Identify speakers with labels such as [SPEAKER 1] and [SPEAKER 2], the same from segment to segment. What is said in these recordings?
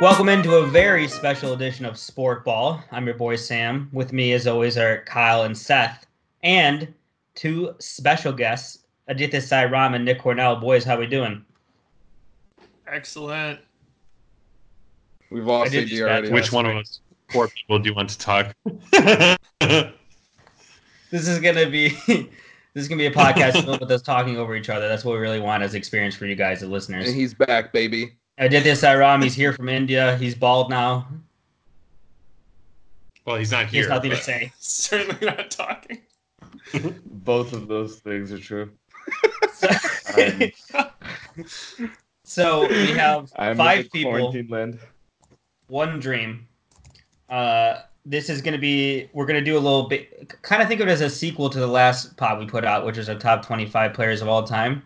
[SPEAKER 1] Welcome into a very special edition of Sport Ball. I'm your boy Sam. With me, as always, are Kyle and Seth, and two special guests, Aditya Sai Ram and Nick Cornell. Boys, how we doing?
[SPEAKER 2] Excellent.
[SPEAKER 3] We've all
[SPEAKER 1] I
[SPEAKER 3] seen you already.
[SPEAKER 4] Which one of us four people do you want to talk?
[SPEAKER 1] This is gonna be this is gonna be a podcast filled with us talking over each other. That's what we really want as experience for you guys, the listeners.
[SPEAKER 3] And he's back, baby.
[SPEAKER 1] Aditya Sai Ram, he's here from India. He's bald now.
[SPEAKER 4] well, he's not here.
[SPEAKER 1] He has
[SPEAKER 4] here.
[SPEAKER 1] nothing to say.
[SPEAKER 2] Certainly not talking.
[SPEAKER 5] Both of those things are true.
[SPEAKER 1] So, we have
[SPEAKER 5] I'm
[SPEAKER 1] five people.
[SPEAKER 5] land.
[SPEAKER 1] one dream. Uh, this is going to be, we're going to do a little bit, kind of think of it as a sequel to the last pod we put out, which is our top 25 players of all time.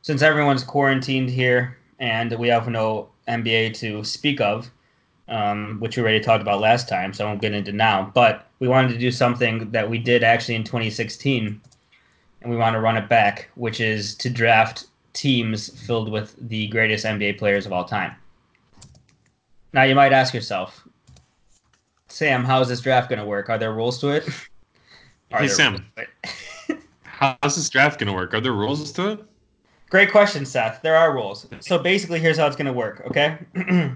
[SPEAKER 1] Since everyone's quarantined here and we have no NBA to speak of, um, which we already talked about last time, so I won't get into now, but we wanted to do something that we did actually in 2016, and we want to run it back, which is to draft teams filled with the greatest NBA players of all time. Now you might ask yourself, Sam, how is this draft going to work? Are there rules to it? Are
[SPEAKER 4] Hey, Sam.
[SPEAKER 1] it?
[SPEAKER 4] How's this draft going to work? Are there rules to it?
[SPEAKER 1] Great question, Seth. There are rules. So basically, here's how it's going to work. Okay,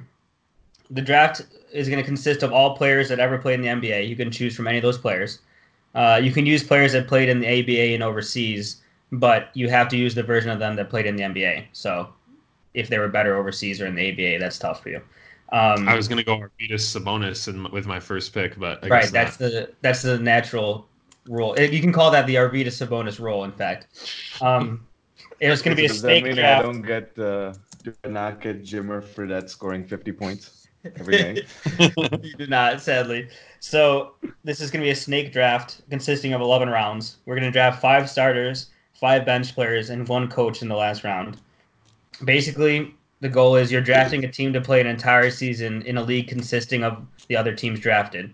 [SPEAKER 1] the draft is going to consist of all players that ever played in the NBA. You can choose from any of those players. Uh, you can use players that played in the ABA and overseas, but you have to use the version of them that played in the NBA. So if they were better overseas or in the ABA, that's tough for you. Um,
[SPEAKER 4] I was going to go Arvydas Sabonis in, with my first pick, but I
[SPEAKER 1] right.
[SPEAKER 4] guess
[SPEAKER 1] That's
[SPEAKER 4] not.
[SPEAKER 1] the that's the natural rule. You can call that the Arvydas Sabonis rule. In fact, um, it was going to be a snake
[SPEAKER 5] mean
[SPEAKER 1] draft.
[SPEAKER 5] I don't get uh, do not get Jimmer for that scoring 50 points every game?
[SPEAKER 1] you do not, sadly. So this is going to be a snake draft consisting of 11 rounds. We're going to draft five starters, five bench players, and one coach in the last round. Basically, the goal is you're drafting a team to play an entire season in a league consisting of the other teams drafted.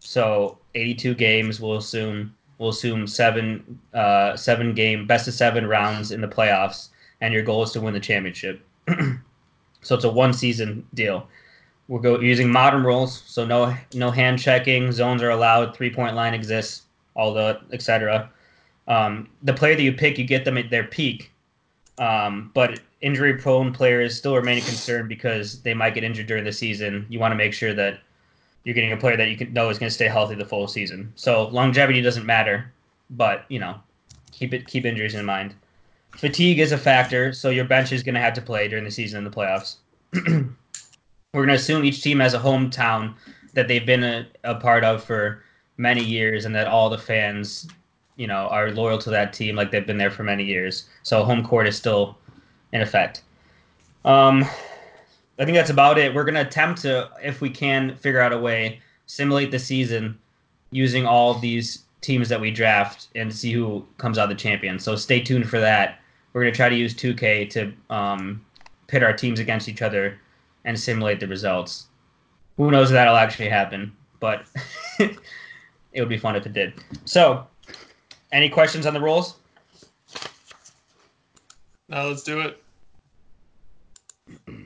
[SPEAKER 1] So 82 games. We'll assume we'll assume seven uh, seven game best of seven rounds in the playoffs, and your goal is to win the championship. so it's a one season deal. We'll go using modern rules, so no no hand checking, zones are allowed, three point line exists, all the etc. Um, the player that you pick, you get them at their peak, um, but injury prone players still remain a concern because they might get injured during the season. You want to make sure that you're getting a player that you can know is going to stay healthy the full season. So longevity doesn't matter, but you know, keep it keep injuries in mind. Fatigue is a factor, so your bench is going to have to play during the season in the playoffs. We're going to assume each team has a hometown that they've been a, a part of for many years, and that all the fans, you know, are loyal to that team like they've been there for many years. So home court is still in effect. Um, I think that's about it. We're going to attempt to, if we can, figure out a way simulate the season using all these teams that we draft and see who comes out the champion. So stay tuned for that. We're going to try to use 2K to um, pit our teams against each other and simulate the results. Who knows if that'll actually happen, but it would be fun if it did. So, any questions on the rules?
[SPEAKER 2] Now let's do it.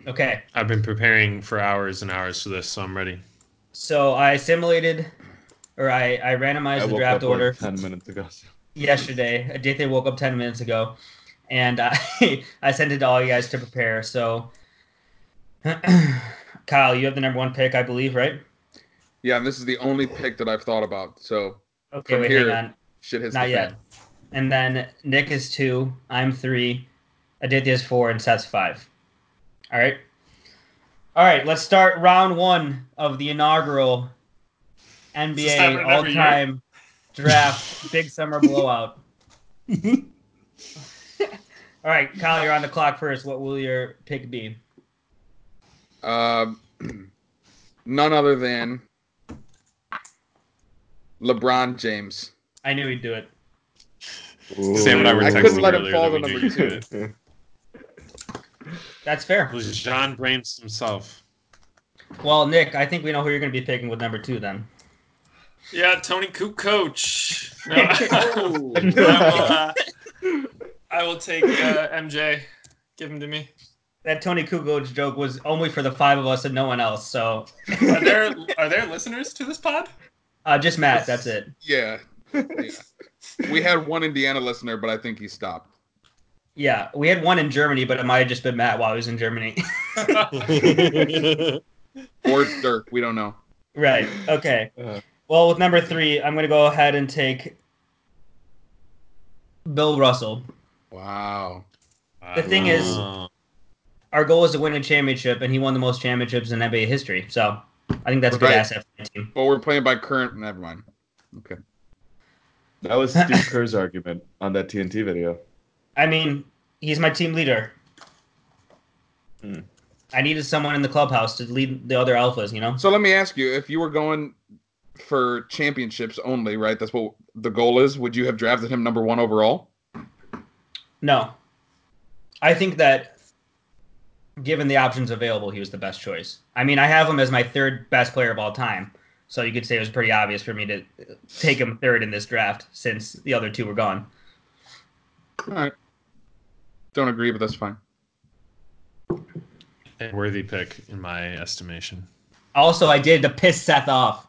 [SPEAKER 1] Okay.
[SPEAKER 4] I've been preparing for hours and hours for this, so I'm ready.
[SPEAKER 1] So I simulated, or I, I randomized
[SPEAKER 5] I
[SPEAKER 1] the draft order
[SPEAKER 5] like 10 minutes ago.
[SPEAKER 1] yesterday. Aditya woke up 10 minutes ago, and I, I sent it to all you guys to prepare. So, Kyle, you have the number one pick, I believe, right?
[SPEAKER 3] Yeah, and this is the only pick that I've thought about. So
[SPEAKER 1] Okay,
[SPEAKER 3] From
[SPEAKER 1] wait,
[SPEAKER 3] here,
[SPEAKER 1] hang on.
[SPEAKER 3] shit hits
[SPEAKER 1] Not
[SPEAKER 3] the
[SPEAKER 1] yet.
[SPEAKER 3] fan.
[SPEAKER 1] And then Nick is two, I'm three, Aditya's four, and Seth's five. All right. All right, let's start round one of the inaugural NBA all time draft big summer blowout. all right, Kyle, you're on the clock first. What will your pick be?
[SPEAKER 3] Um, none other than LeBron James.
[SPEAKER 1] I knew he'd do it.
[SPEAKER 4] Sam and I were
[SPEAKER 3] I
[SPEAKER 4] texting
[SPEAKER 3] couldn't let him
[SPEAKER 4] earlier
[SPEAKER 3] fall to number two.
[SPEAKER 4] it.
[SPEAKER 1] That's fair.
[SPEAKER 4] It was John Brains himself.
[SPEAKER 1] Well, Nick, I think we know who you're going to be picking with number two then.
[SPEAKER 2] Yeah, Tony Coop coach. No. I, will, uh, I will take uh, MJ. Give him to me.
[SPEAKER 1] that Toni Kukoc joke was only for the five of us and no one else. So
[SPEAKER 2] Are there are there listeners to this pod?
[SPEAKER 1] uh, just Matt. That's it.
[SPEAKER 3] Yeah. yeah. We had one Indiana listener, but I think he stopped.
[SPEAKER 1] Yeah, we had one in Germany, but it might have just been Matt while he was in Germany.
[SPEAKER 3] Or Dirk. We don't know.
[SPEAKER 1] right. Okay.
[SPEAKER 5] Uh.
[SPEAKER 1] Well, with number three, I'm going to go ahead and take Bill Russell.
[SPEAKER 3] Wow.
[SPEAKER 1] The thing is-. Our goal is to win a championship, and he won the most championships in NBA history. So I think that's a good
[SPEAKER 3] Right.
[SPEAKER 1] asset for my team.
[SPEAKER 3] But we're playing by current. Never mind. Okay.
[SPEAKER 5] That was Steve Kerr's argument on that TNT video.
[SPEAKER 1] I mean, he's my team leader.
[SPEAKER 5] Hmm.
[SPEAKER 1] I needed someone in the clubhouse to lead the other alphas, you know?
[SPEAKER 3] So let me ask you: If you were going for championships only, right? That's what the goal is. Would you have drafted him number one overall?
[SPEAKER 1] No. I think that given the options available, he was the best choice. I mean, I have him as my third best player of all time. So you could say it was pretty obvious for me to take him third in this draft since the other two were gone.
[SPEAKER 3] All right. Don't agree, but that's fine.
[SPEAKER 4] A worthy pick in my estimation.
[SPEAKER 1] Also, I did to piss Seth off.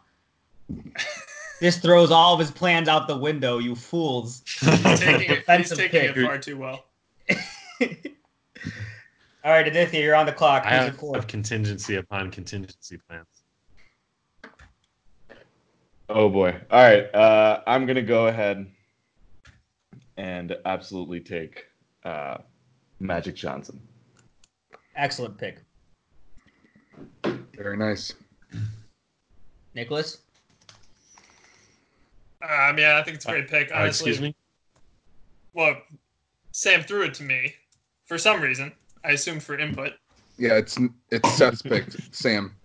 [SPEAKER 1] this throws all of his plans out the window, you fools.
[SPEAKER 2] He's taking it, he's taking it far too well.
[SPEAKER 1] All right, Aditya, you're on the clock.
[SPEAKER 4] I
[SPEAKER 1] Who's
[SPEAKER 4] have contingency upon contingency plans.
[SPEAKER 5] Oh boy. All right. Uh, I'm gonna go ahead and absolutely take uh, Magic Johnson.
[SPEAKER 1] Excellent pick.
[SPEAKER 3] Very nice.
[SPEAKER 1] Nicholas?
[SPEAKER 2] Um, yeah, I think it's a great pick.
[SPEAKER 4] Uh, excuse me.
[SPEAKER 2] well, Sam threw it to me for some reason. I assumed for input.
[SPEAKER 3] Yeah, it's it's Seth's pick. Sam.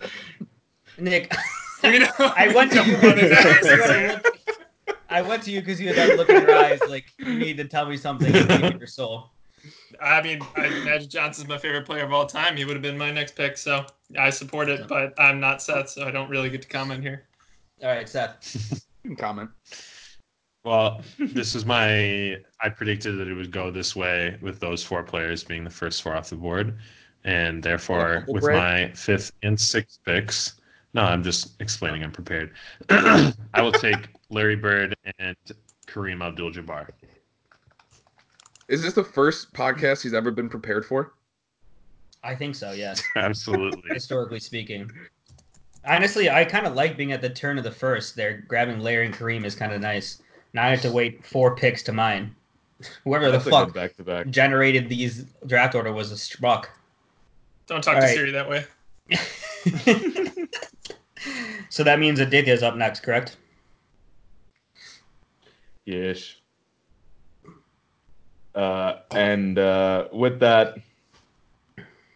[SPEAKER 1] Nick,
[SPEAKER 2] You know,
[SPEAKER 1] I went to you.
[SPEAKER 2] to-
[SPEAKER 1] I went to you because you had that look in your eyes like you need to tell me something deep in your soul.
[SPEAKER 2] I mean, I, Magic Johnson's my favorite player of all time. He would have been my next pick, so I support it. But I'm not Seth, so I don't really get to comment here.
[SPEAKER 1] All right, Seth.
[SPEAKER 3] Comment.
[SPEAKER 4] Well, this is my. I predicted that it would go this way with those four players being the first four off the board, and therefore
[SPEAKER 3] humble
[SPEAKER 4] with my fifth and sixth picks. No, I'm just explaining. I'm prepared. I will take Larry Bird and Kareem Abdul-Jabbar.
[SPEAKER 3] Is this the first podcast he's ever been prepared for?
[SPEAKER 1] I think so, yes.
[SPEAKER 4] Absolutely.
[SPEAKER 1] Historically speaking. Honestly, I kind of like being at the turn of the first. There, grabbing Larry and Kareem is kind of nice. Now I have to wait four picks to mine. Whoever
[SPEAKER 5] That's
[SPEAKER 1] the fuck
[SPEAKER 5] back to back.
[SPEAKER 1] generated these draft order was a struck.
[SPEAKER 2] Don't talk
[SPEAKER 1] All
[SPEAKER 2] to
[SPEAKER 1] right.
[SPEAKER 2] Siri that way.
[SPEAKER 1] so that means Aditya's up next, correct?
[SPEAKER 5] Yes. Uh, and uh, with that,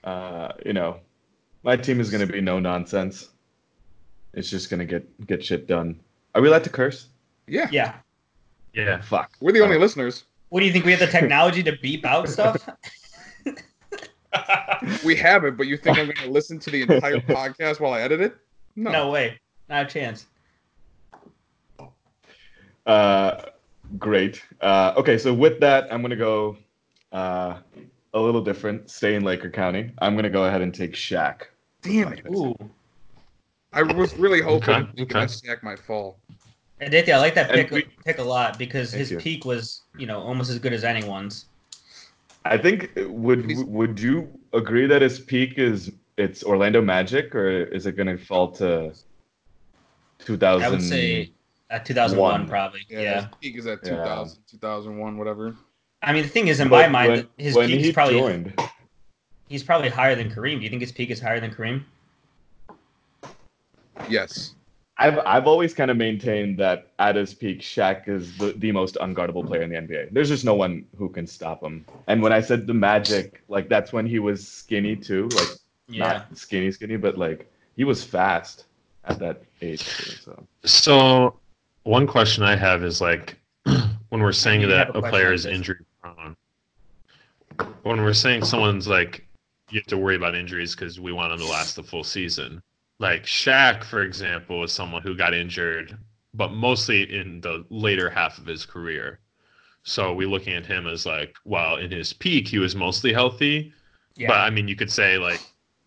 [SPEAKER 5] uh, you know, my team is going to be no nonsense. It's just going to get get shit done. Are we allowed to curse?
[SPEAKER 3] Yeah.
[SPEAKER 1] Yeah.
[SPEAKER 4] Yeah.
[SPEAKER 5] Fuck.
[SPEAKER 3] We're the only listeners.
[SPEAKER 1] What do you think? We have the technology to beep out stuff?
[SPEAKER 3] We have it, but you think I'm going to listen to the entire podcast while I edit it? No.
[SPEAKER 1] No way. Not a chance.
[SPEAKER 5] Uh, great. Uh, okay, so with that, I'm gonna go uh, a little different. Stay in Laker County. I'm gonna go ahead and take Shaq.
[SPEAKER 3] Damn it.
[SPEAKER 1] Ooh.
[SPEAKER 3] I was really hoping
[SPEAKER 4] Okay,
[SPEAKER 3] thinking
[SPEAKER 4] okay.
[SPEAKER 3] that Shaq might fall.
[SPEAKER 1] Aditya, I like that pick,
[SPEAKER 5] we-
[SPEAKER 1] pick a lot because his
[SPEAKER 5] you.
[SPEAKER 1] peak was, you know, almost as good as anyone's.
[SPEAKER 5] I think would
[SPEAKER 3] He's-
[SPEAKER 5] would you agree that his peak is it's Orlando Magic or is it gonna fall to 2000?
[SPEAKER 1] I would say Uh, at 2001,
[SPEAKER 5] One.
[SPEAKER 1] probably.
[SPEAKER 3] Yeah.
[SPEAKER 1] Yeah.
[SPEAKER 3] His peak is at
[SPEAKER 5] Yeah.
[SPEAKER 3] 2000, 2001, whatever.
[SPEAKER 1] I mean, the thing is, in
[SPEAKER 5] But
[SPEAKER 1] my mind,
[SPEAKER 5] when,
[SPEAKER 1] his
[SPEAKER 5] when
[SPEAKER 1] peak
[SPEAKER 5] he
[SPEAKER 1] is probably
[SPEAKER 5] joined,
[SPEAKER 1] he's probably higher than Kareem. Do you think his peak is higher than Kareem?
[SPEAKER 3] Yes.
[SPEAKER 5] I've I've always kind of maintained that at his peak, Shaq is the, the most unguardable player in the NBA. There's just no one who can stop him. And when I said the Magic, like that's when he was skinny too, like
[SPEAKER 1] Yeah.
[SPEAKER 5] not skinny skinny, but like he was fast at that age. Too, so
[SPEAKER 4] So, one question I have is like, when we're saying that
[SPEAKER 1] a
[SPEAKER 4] a player is injury prone, when we're saying someone's like, you have to worry about injuries because we want them to last the full season. Like Shaq, for example, is someone who got injured, but mostly in the later half of his career. So we're looking at him as like, well, in his peak, he was mostly healthy,
[SPEAKER 1] Yeah.
[SPEAKER 4] But I mean, you could say like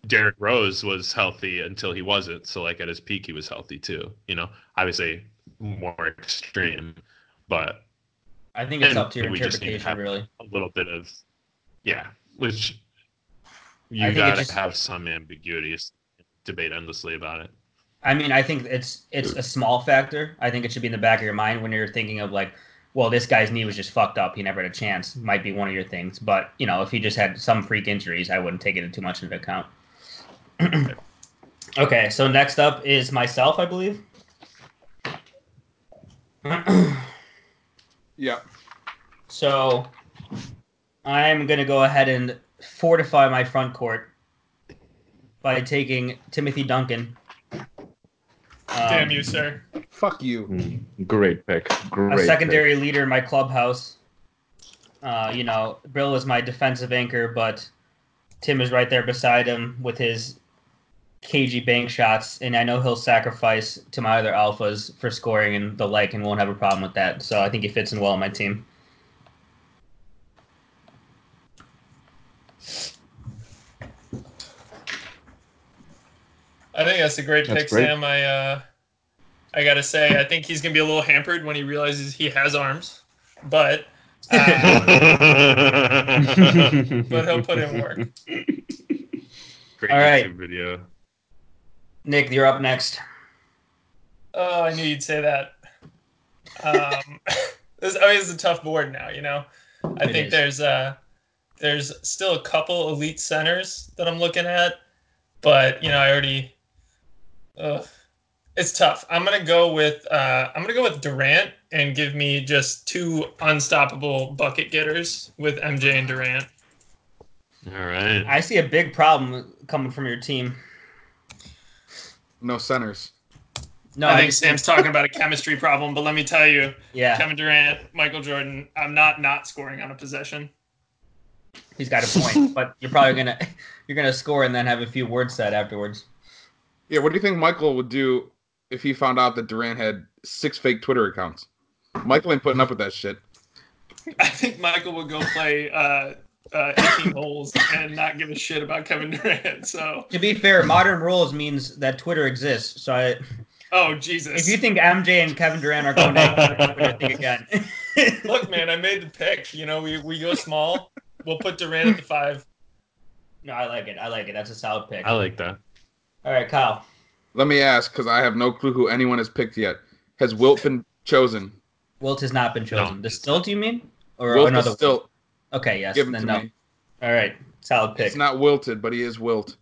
[SPEAKER 4] Derrick Rose was healthy until he wasn't. So like at his peak, he was healthy too. You know, obviously more extreme, but
[SPEAKER 1] I think it's up to your
[SPEAKER 4] to
[SPEAKER 1] interpretation, really.
[SPEAKER 4] a little bit of yeah, which you gotta have some ambiguity. Debate endlessly about it.
[SPEAKER 1] I mean, I think it's it's a small factor. I think it should be in the back of your mind when you're thinking of like, well, this guy's knee was just fucked up. He never had a chance. Might be one of your things. But you know, if he just had some freak injuries, I wouldn't take it too much into account. okay, so next up is myself, I believe.
[SPEAKER 3] Yeah.
[SPEAKER 1] so I'm gonna go ahead and fortify my front court by taking Timothy Duncan.
[SPEAKER 2] Damn
[SPEAKER 1] Um,
[SPEAKER 2] you, sir.
[SPEAKER 3] Fuck you.
[SPEAKER 5] Mm, great pick. Great.
[SPEAKER 1] a secondary leader in my clubhouse. Uh, you know, Bill is my defensive anchor, but Tim is right there beside him with his cagey bank shots, and I know he'll sacrifice to my other alphas for scoring and the like, and won't have a problem with that. So I think he fits in well on my team.
[SPEAKER 2] I think that's a great
[SPEAKER 5] That's
[SPEAKER 2] pick,
[SPEAKER 5] great.
[SPEAKER 2] Sam. I uh, I gotta say, I think he's gonna be a little hampered when he realizes he has arms, but uh, but he'll put in work.
[SPEAKER 4] Great
[SPEAKER 1] All right.
[SPEAKER 4] YouTube video.
[SPEAKER 1] Nick, you're up next.
[SPEAKER 2] Oh, I knew you'd say that. Um, this always a tough board now. You know, I
[SPEAKER 1] It
[SPEAKER 2] think
[SPEAKER 1] is.
[SPEAKER 2] there's uh there's still a couple elite centers that I'm looking at, but you know, I already. Ugh, it's tough. I'm gonna go with uh, I'm gonna go with Durant and give me just two unstoppable bucket getters with MJ and Durant.
[SPEAKER 4] All right.
[SPEAKER 1] I see a big problem coming from your team.
[SPEAKER 3] No centers.
[SPEAKER 1] No,
[SPEAKER 2] I think Sam's talking about a chemistry problem, but let me tell you,
[SPEAKER 1] Yeah,
[SPEAKER 2] Kevin Durant, Michael Jordan, I'm not not scoring on a possession.
[SPEAKER 1] he's got a point, but you're probably gonna you're gonna score and then have a few words said afterwards.
[SPEAKER 3] Yeah, what do you think Michael would do if he found out that Durant had six fake Twitter accounts? Michael ain't putting up with that shit.
[SPEAKER 2] I think Michael would go play uh, uh, 18 holes and not give a shit about Kevin Durant. So,
[SPEAKER 1] To be fair, modern rules means that Twitter exists. So I,
[SPEAKER 2] oh Jesus!
[SPEAKER 1] if you think MJ and Kevin Durant are going to Twitter, think again.
[SPEAKER 2] look, man, I made the pick. You know, we we go small. We'll put Durant at the five.
[SPEAKER 1] no, I like it. I like it. That's a solid pick.
[SPEAKER 4] I like that.
[SPEAKER 1] All right, Kyle.
[SPEAKER 3] Let me ask, because I have no clue who anyone has picked yet. Has Wilt been chosen?
[SPEAKER 1] Wilt has not been chosen.
[SPEAKER 4] No.
[SPEAKER 1] the stilt, you mean, or
[SPEAKER 3] Wilt
[SPEAKER 1] another?
[SPEAKER 3] is still
[SPEAKER 1] okay, yes.
[SPEAKER 3] give him
[SPEAKER 1] Then
[SPEAKER 3] to
[SPEAKER 1] no.
[SPEAKER 3] me.
[SPEAKER 1] All right, solid pick.
[SPEAKER 3] It's not wilted, but he is wilt.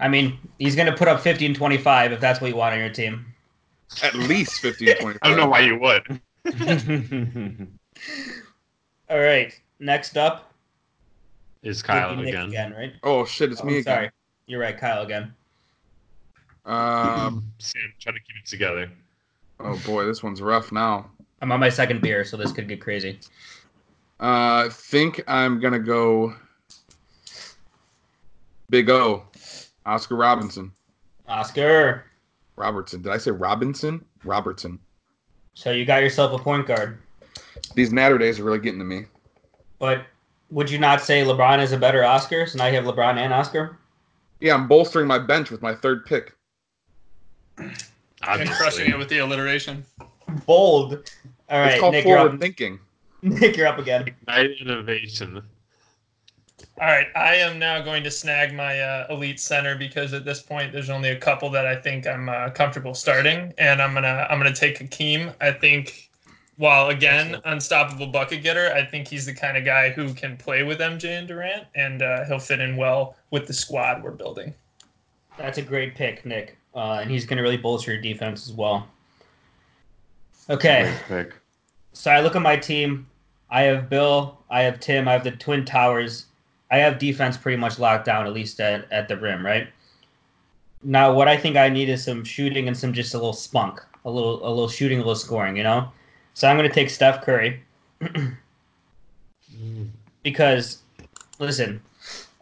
[SPEAKER 1] I mean, he's going to put up 50 and 25 if that's what you want on your team.
[SPEAKER 3] At least 50 and 25.
[SPEAKER 4] I don't know why you would.
[SPEAKER 1] All right, next up.
[SPEAKER 4] Is Kyle
[SPEAKER 1] be Nick
[SPEAKER 4] again?
[SPEAKER 1] right?
[SPEAKER 3] Oh shit, it's
[SPEAKER 1] Oh,
[SPEAKER 3] me
[SPEAKER 1] I'm
[SPEAKER 3] again.
[SPEAKER 1] sorry. You're right, Kyle again.
[SPEAKER 3] Um.
[SPEAKER 4] Sam, trying to keep it together.
[SPEAKER 3] Oh boy, this one's rough now.
[SPEAKER 1] I'm on my second beer, so this could get crazy.
[SPEAKER 3] Uh, think I'm gonna go. Big O, Oscar Robinson.
[SPEAKER 1] Oscar.
[SPEAKER 3] Robertson. Did I say Robinson? Robertson.
[SPEAKER 1] So you got yourself a point guard.
[SPEAKER 3] These natter days are really getting to me.
[SPEAKER 1] But would you not say LeBron is a better Oscar? So now you have LeBron and Oscar?
[SPEAKER 3] Yeah, I'm bolstering my bench with my third pick.
[SPEAKER 2] And
[SPEAKER 4] Obviously.
[SPEAKER 2] crushing it with the alliteration.
[SPEAKER 1] Bold. All right,
[SPEAKER 3] it's called
[SPEAKER 1] Nick, you're
[SPEAKER 3] forward
[SPEAKER 1] up.
[SPEAKER 3] thinking.
[SPEAKER 1] Nick, you're up again.
[SPEAKER 4] Ignite innovation.
[SPEAKER 2] All right, I am now going to snag my uh, elite center because at this point there's only a couple that I think I'm uh, comfortable starting, and I'm gonna I'm gonna take Hakeem. I think, while again unstoppable bucket getter, I think he's the kind of guy who can play with MJ and Durant, and uh, he'll fit in well with the squad we're building.
[SPEAKER 1] That's a great pick, Nick. Uh, and he's going to really bolster your defense as well. Okay, so I look at my team. I have Bill, I have Tim, I have the Twin Towers. I have defense pretty much locked down, at least at, at the rim, right? Now, what I think I need is some shooting and some just a little spunk, a little, a little shooting, a little scoring, you know. So I'm going to take Steph Curry mm. because, listen,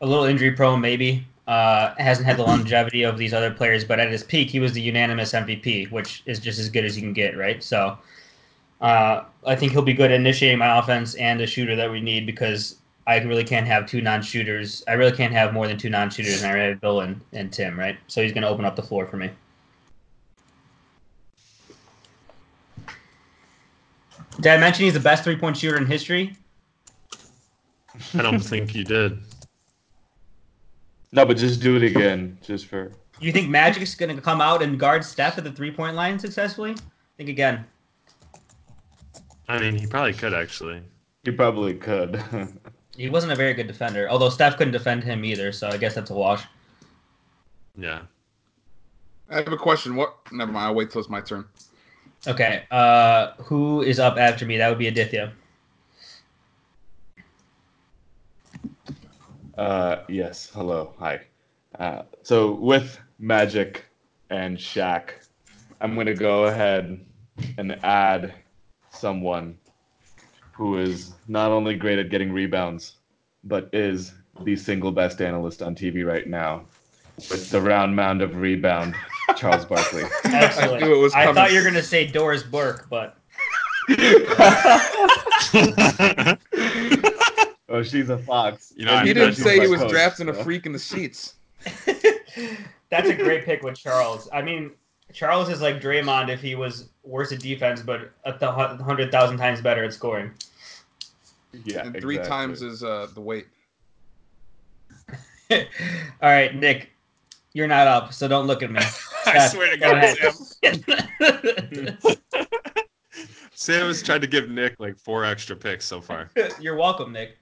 [SPEAKER 1] a little injury prone maybe. Uh, hasn't had the longevity of these other players, but at his peak, he was the unanimous MVP, which is just as good as you can get, right? So, uh, I think he'll be good at initiating my offense and a shooter that we need because I really can't have two non-shooters. I really can't have more than two non-shooters, and I have Bill and, and Tim, right? So he's going to open up the floor for me. Did I mention he's the best three-point shooter in history?
[SPEAKER 4] I don't think you did.
[SPEAKER 5] No, but just do it again, just for.
[SPEAKER 1] You think Magic's going to come out and guard Steph at the three-point line successfully? Think again.
[SPEAKER 4] I mean, he probably could actually.
[SPEAKER 5] He probably could.
[SPEAKER 1] He wasn't a very good defender, although Steph couldn't defend him either, so I guess that's a wash.
[SPEAKER 4] Yeah.
[SPEAKER 3] I have a question. What? Never mind. I'll wait till it's my turn.
[SPEAKER 1] Okay, uh, who is up after me? That would be Aditya.
[SPEAKER 5] Uh, yes. Hello. Hi. Uh, so with Magic and Shaq, I'm gonna go ahead and add someone who is not only great at getting rebounds, but is the single best analyst on TV right now, with the round mound of rebound, Charles Barkley.
[SPEAKER 1] Excellent.
[SPEAKER 3] I knew it was
[SPEAKER 1] I thought you were gonna say Doris Burke, but
[SPEAKER 5] oh, she's a fox.
[SPEAKER 4] You know, I
[SPEAKER 3] he didn't say he was
[SPEAKER 5] coach,
[SPEAKER 3] drafting a freak in the sheets.
[SPEAKER 1] that's a great pick with Charles. I mean, Charles is like Draymond if he was worse at defense, but a th- hundred thousand times better at scoring.
[SPEAKER 5] Yeah,
[SPEAKER 3] and three
[SPEAKER 5] exactly.
[SPEAKER 3] times is uh, the weight.
[SPEAKER 1] All right, Nick, you're not up, so don't look at me.
[SPEAKER 2] I swear to God,
[SPEAKER 1] ahead.
[SPEAKER 2] Sam.
[SPEAKER 4] Sam has tried to give Nick like four extra picks so far.
[SPEAKER 1] You're welcome, Nick.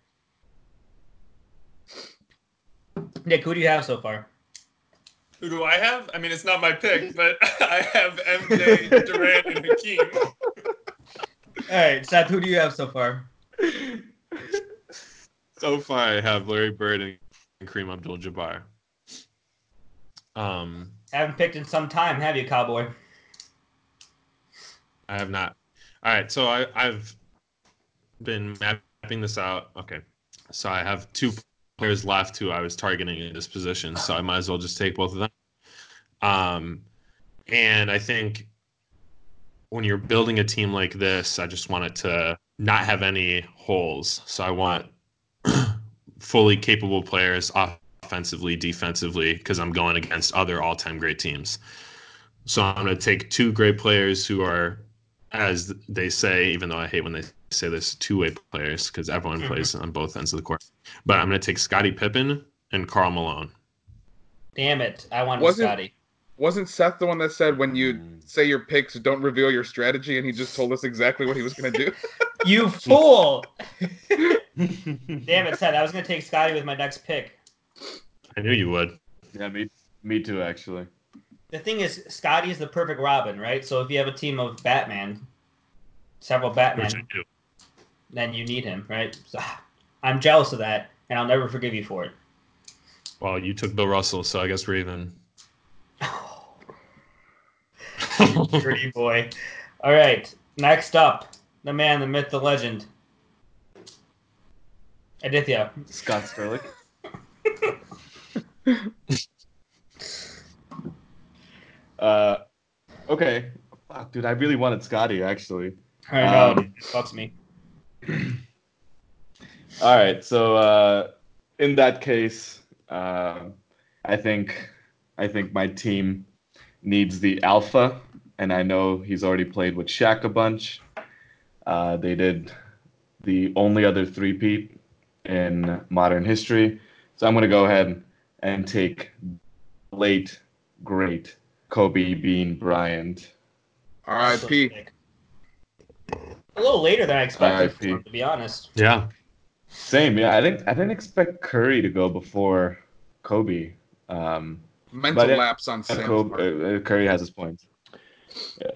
[SPEAKER 1] Nick, who do you have so far?
[SPEAKER 2] Who do I have? I mean, it's not my pick, but I have MJ, Durant, and Hakeem.
[SPEAKER 1] All right, Seth, who do you have so far?
[SPEAKER 4] So far, I have Larry Bird and Kareem Abdul-Jabbar. Um,
[SPEAKER 1] Haven't picked in some time, have you, Cowboy?
[SPEAKER 4] I have not. All right, so I, I've been mapping this out. Okay, so I have two players left who I was targeting in this position, so I might as well just take both of them. Um, and I think when you're building a team like this, I just want it to not have any holes. So I want fully capable players offensively, defensively, because I'm going against other all-time great teams. So I'm going to take two great players who are, as they say, even though I hate when they say this, two-way players because everyone
[SPEAKER 1] Mhm.
[SPEAKER 4] plays on both ends of the court. But I'm going to take Scottie Pippen and Karl Malone.
[SPEAKER 1] Damn it, I wanted
[SPEAKER 3] Wasn't-
[SPEAKER 1] Scottie.
[SPEAKER 3] Wasn't Seth the one that said when you
[SPEAKER 5] Mm.
[SPEAKER 3] say your picks, don't reveal your strategy, and he just told us exactly what he was going to do?
[SPEAKER 1] You fool! Damn it, Seth. I was gonna take Scottie with my next pick.
[SPEAKER 4] I knew you would.
[SPEAKER 5] Yeah, me, me too, actually.
[SPEAKER 1] The thing is, Scottie is the perfect Robin, right? So if you have a team of Batman, several Batman,
[SPEAKER 4] Which I do.
[SPEAKER 1] then you need him, right? So, I'm jealous of that, and I'll never forgive you for it.
[SPEAKER 4] Well, you took Bill Russell, so I guess we're even.
[SPEAKER 1] Pretty boy. All right, next up, the man, the myth, the legend, Aditya.
[SPEAKER 5] Scott Sterling. uh, okay. Fuck, dude, I really wanted Scottie actually.
[SPEAKER 1] I know,
[SPEAKER 5] Um,
[SPEAKER 1] it fucks me.
[SPEAKER 5] All right, so uh, in that case, uh, I think I think my team needs the alpha, and I know he's already played with Shaq a bunch. Uh, they did the only other three-peat in modern history, so I'm gonna go ahead and take late great Kobe Bean Bryant.
[SPEAKER 3] R.I.P.
[SPEAKER 1] A little later than I expected, for
[SPEAKER 5] RIP.
[SPEAKER 1] to be honest.
[SPEAKER 4] yeah.
[SPEAKER 5] Same, yeah. I didn't I didn't expect Curry to go before Kobe. Um,
[SPEAKER 3] Mental
[SPEAKER 5] But
[SPEAKER 3] lapse on Sam's
[SPEAKER 5] Kobe, uh, Curry has his points. Yeah,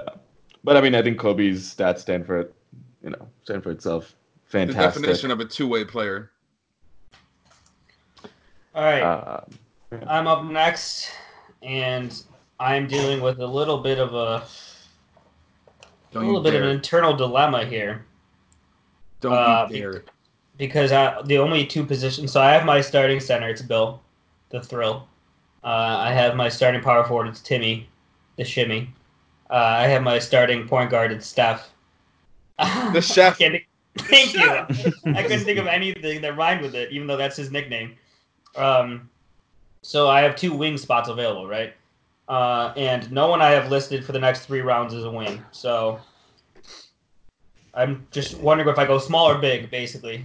[SPEAKER 5] but I mean, I think Kobe's stats stand for it. You know, stand for itself. Fantastic.
[SPEAKER 3] The definition of a two-way player.
[SPEAKER 1] All right,
[SPEAKER 5] Uh,
[SPEAKER 1] I'm up next, and I'm dealing with a little bit of a, a little
[SPEAKER 3] you
[SPEAKER 1] bit of an internal dilemma here.
[SPEAKER 3] Don't
[SPEAKER 1] uh,
[SPEAKER 3] you dare.
[SPEAKER 1] because I, the only two positions. So I have my starting center. It's Bill, the Thrill. Uh, I have my starting power forward. It's Timmy, the Shimmy. Uh, I have my starting point guard. It's Steph.
[SPEAKER 3] The chef.
[SPEAKER 1] Can't, Thank you. I couldn't think of anything that rhymed with it, even though that's his nickname. Um, so I have two wing spots available, right? Uh, and no one I have listed for the next three rounds is a win. So I'm just wondering if I go small or big, basically.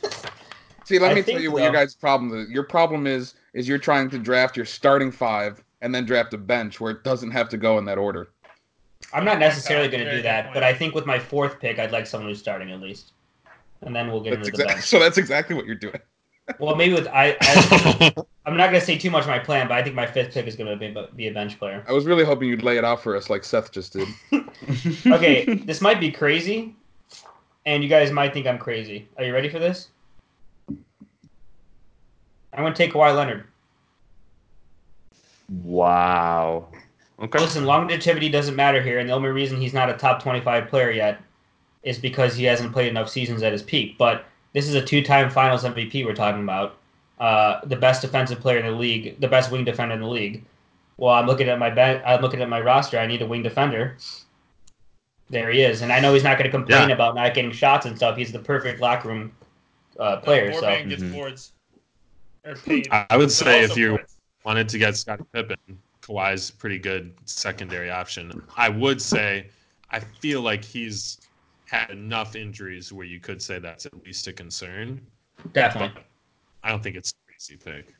[SPEAKER 3] See, let
[SPEAKER 1] I
[SPEAKER 3] me tell
[SPEAKER 1] think
[SPEAKER 3] you what
[SPEAKER 1] so.
[SPEAKER 3] your guys' problem is. Your problem is is you're trying to draft your starting five and then draft a bench where it doesn't have to go in that order.
[SPEAKER 1] I'm not necessarily going to do that, but I think with my fourth pick, I'd like someone who's starting at least, and then we'll get
[SPEAKER 3] That's
[SPEAKER 1] into the
[SPEAKER 3] exactly,
[SPEAKER 1] bench.
[SPEAKER 3] so that's exactly what you're doing.
[SPEAKER 1] Well, maybe with I, I I'm not going to say too much of my plan, but I think my fifth pick is going to be, be a bench player.
[SPEAKER 3] I was really hoping you'd lay it out for us like Seth just did.
[SPEAKER 1] Okay, this might be crazy, and you guys might think I'm crazy. Are you ready for this? I'm going to take Kawhi Leonard.
[SPEAKER 5] wow.
[SPEAKER 4] Okay.
[SPEAKER 1] Listen, longevity doesn't matter here, and the only reason he's not a top 25 player yet is because he hasn't played enough seasons at his peak. But this is a two-time Finals MVP we're talking about, uh, the best defensive player in the league, the best wing defender in the league. Well, I'm looking at my ben- I'm looking at my roster. I need a wing defender. There he is, and I know he's not going to complain
[SPEAKER 4] Yeah.
[SPEAKER 1] about not getting shots and stuff. He's the perfect locker room uh, player.
[SPEAKER 2] More
[SPEAKER 1] So
[SPEAKER 2] man gets
[SPEAKER 5] Mhm.
[SPEAKER 2] boards.
[SPEAKER 4] I I would say if you
[SPEAKER 2] points.
[SPEAKER 4] wanted to get Scottie Pippen, Kawhi's a pretty good secondary option. I would say I feel like he's had enough injuries where you could say that's at least a concern.
[SPEAKER 1] definitely.
[SPEAKER 4] I don't think it's a crazy pick.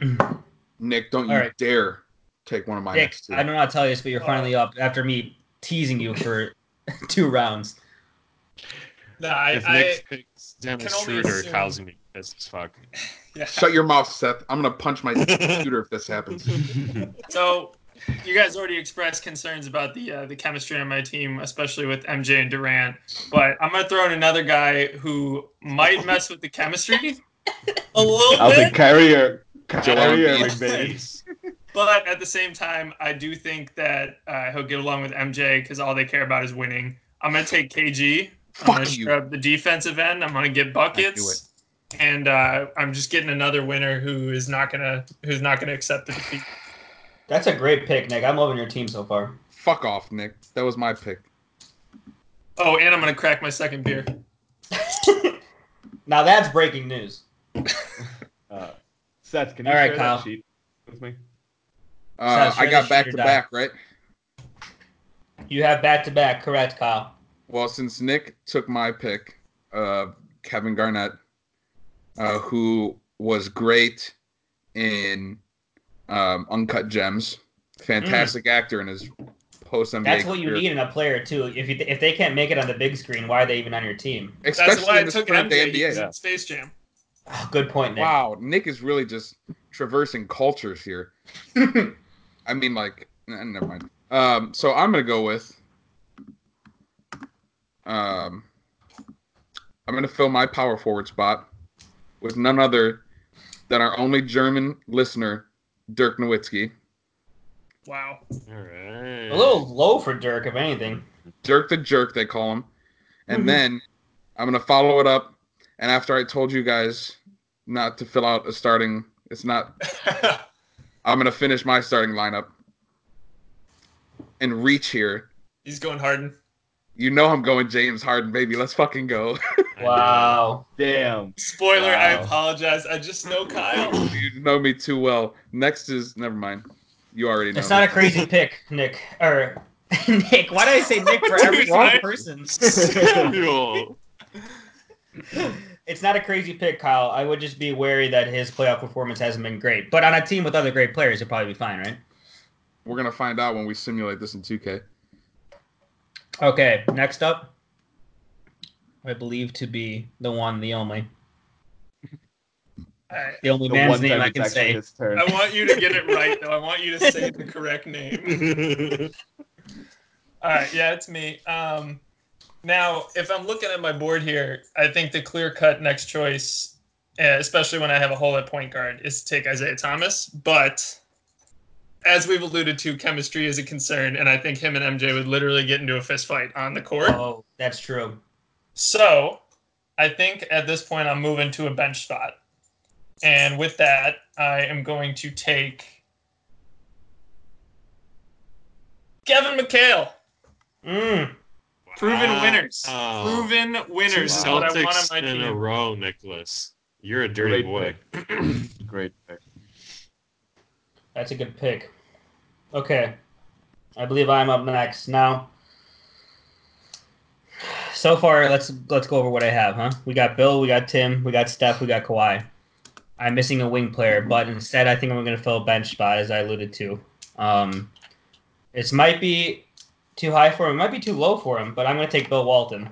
[SPEAKER 3] Nick, don't you
[SPEAKER 1] All right.
[SPEAKER 3] dare take one of my
[SPEAKER 1] Nick,
[SPEAKER 3] next two.
[SPEAKER 1] I don't know how to tell you this, but you're finally up after me teasing you for two rounds.
[SPEAKER 2] Nah, I,
[SPEAKER 4] if
[SPEAKER 2] I,
[SPEAKER 4] Nick picks Dennis Schroeder,
[SPEAKER 2] assume-
[SPEAKER 4] Kyle's gonna be pissed as fuck.
[SPEAKER 2] yeah.
[SPEAKER 3] Shut your mouth, Seth. I'm gonna punch my computer if this happens.
[SPEAKER 2] So, you guys already expressed concerns about the uh, the chemistry on my team, especially with MJ and Durant. But I'm gonna throw in another guy who might mess with the chemistry a little
[SPEAKER 5] I'll
[SPEAKER 2] bit.
[SPEAKER 5] take Carrier.
[SPEAKER 3] Joel
[SPEAKER 5] Carrier
[SPEAKER 3] Embiid.
[SPEAKER 5] McBain.
[SPEAKER 2] But at the same time, I do think that uh, he'll get along with MJ because all they care about is winning. I'm gonna take KG. I'm
[SPEAKER 3] Fuck
[SPEAKER 2] gonna
[SPEAKER 3] you.
[SPEAKER 2] scrub the defensive end. I'm gonna get buckets, and uh, I'm just getting another winner who is not gonna who's not gonna accept the defeat.
[SPEAKER 1] That's a great pick, Nick. I'm loving your team so far.
[SPEAKER 3] Fuck off, Nick. That was my pick.
[SPEAKER 2] Oh, and I'm gonna crack my second beer.
[SPEAKER 1] now that's breaking news.
[SPEAKER 5] Uh, Seth, can you
[SPEAKER 1] All right,
[SPEAKER 5] share
[SPEAKER 1] Kyle.
[SPEAKER 5] that sheet with me?
[SPEAKER 3] Uh,
[SPEAKER 1] Seth,
[SPEAKER 3] I got back to back, right?
[SPEAKER 1] You have back to back, correct, Kyle?
[SPEAKER 3] Well, since Nick took my pick, uh, Kevin Garnett, uh, who was great in um, Uncut Gems, fantastic actor in his post NBA.
[SPEAKER 1] That's what you need in a player too. If you if they can't make it on the big screen, why are they even on your team?
[SPEAKER 3] Especially
[SPEAKER 2] That's why I
[SPEAKER 3] in this
[SPEAKER 2] took
[SPEAKER 3] current day
[SPEAKER 2] MJ.
[SPEAKER 3] NBA.
[SPEAKER 2] in Space Jam.
[SPEAKER 1] Oh, good point, Nick.
[SPEAKER 3] Wow, Nick is really just traversing cultures here. I mean, like, n- never mind. Um, so I'm gonna go with. Um, I'm gonna fill my power forward spot with none other than our only German listener, Dirk Nowitzki.
[SPEAKER 2] Wow.
[SPEAKER 4] All right.
[SPEAKER 1] A little low for Dirk, if anything.
[SPEAKER 3] Dirk the Jerk, they call him. And
[SPEAKER 1] Mhm.
[SPEAKER 3] then I'm gonna follow it up. And after I told you guys not to fill out a starting, it's not I'm gonna finish my starting lineup and reach here.
[SPEAKER 2] He's going Harden.
[SPEAKER 3] You know I'm going James Harden, baby. Let's fucking go.
[SPEAKER 1] Wow.
[SPEAKER 5] Damn.
[SPEAKER 2] Spoiler, I apologize. I just know Kyle.
[SPEAKER 3] you know me too well. Next is never mind. You already know.
[SPEAKER 1] It's not
[SPEAKER 3] me.
[SPEAKER 1] a crazy pick, Nick. Or Nick. Why did I say Nick for every
[SPEAKER 2] Dude,
[SPEAKER 1] wrong person?
[SPEAKER 4] Samuel.
[SPEAKER 1] It's not a crazy pick, Kyle. I would just be wary that his playoff performance hasn't been great. But on a team with other great players, he'll probably be fine, right?
[SPEAKER 3] We're gonna find out when we simulate this in 2K.
[SPEAKER 1] Okay, next up, I believe to be the one, the only,
[SPEAKER 2] I,
[SPEAKER 1] the only
[SPEAKER 5] The
[SPEAKER 1] man's name I can say.
[SPEAKER 2] I want you to get it right, though. I want you to say the correct name. All right, yeah, it's me. Um, now, if I'm looking at my board here, I think the clear cut next choice, uh, especially when I have a hole at point guard, is to take Isaiah Thomas. But as we've alluded to, chemistry is a concern, and I think him and MJ would literally get into a fist fight on the court.
[SPEAKER 1] Oh, that's true.
[SPEAKER 2] So I think at this point I'm moving to a bench spot. And with that, I am going to take Kevin McHale.
[SPEAKER 1] Mm.
[SPEAKER 2] Proven winners.
[SPEAKER 4] Oh.
[SPEAKER 2] Proven winners is
[SPEAKER 4] Two
[SPEAKER 2] what I want on
[SPEAKER 4] Celtics
[SPEAKER 2] my
[SPEAKER 4] in a row, Nicholas. You're a dirty
[SPEAKER 5] Great
[SPEAKER 4] boy.
[SPEAKER 5] Great pick.
[SPEAKER 1] That's a good pick. Okay. I believe I'm up next. Now so far let's let's go over what I have, huh? We got Bill, we got Tim, we got Steph, we got Kawhi. I'm missing a wing player, but instead I think I'm gonna fill a bench spot as I alluded to. Um this might be too high for him, it might be too low for him, but I'm gonna take Bill Walton.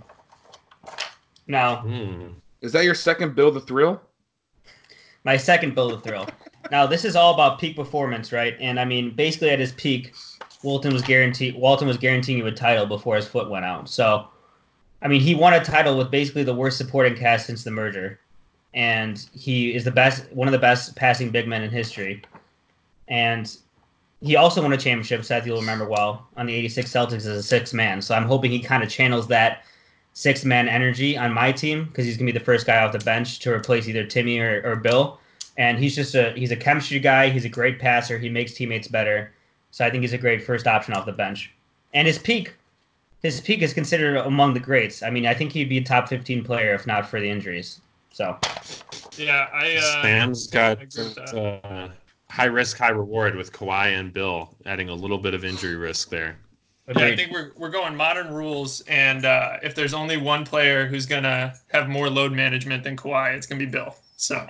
[SPEAKER 1] Now,
[SPEAKER 4] Hmm.
[SPEAKER 3] Is that your second Bill the Thrill?
[SPEAKER 1] my second Bill the thrill. Now this is all about peak performance, right? And I mean, basically at his peak, Walton was guaranteed. Walton was guaranteeing you a title before his foot went out. So, I mean, he won a title with basically the worst supporting cast since the merger, and he is the best, one of the best passing big men in history. And he also won a championship. Seth, you'll remember well on the '86 Celtics as a six man. So I'm hoping he kind of channels that six man energy on my team because he's gonna be the first guy off the bench to replace either Timmy or, or Bill. And he's just a he's a chemistry guy. He's a great passer. He makes teammates better. So I think he's a great first option off the bench. And his peak, his peak is considered among the greats. I mean, I think he'd be a top 15 player if not for the injuries. So
[SPEAKER 2] Yeah, I. Uh,
[SPEAKER 4] Sam's
[SPEAKER 2] I
[SPEAKER 4] got
[SPEAKER 2] agree with that.
[SPEAKER 4] uh, high risk, high reward with Kawhi and Bill, adding a little bit of injury risk there.
[SPEAKER 2] Yeah, I think we're we're going modern rules, and uh, if there's only one player who's gonna have more load management than Kawhi, it's gonna be Bill. So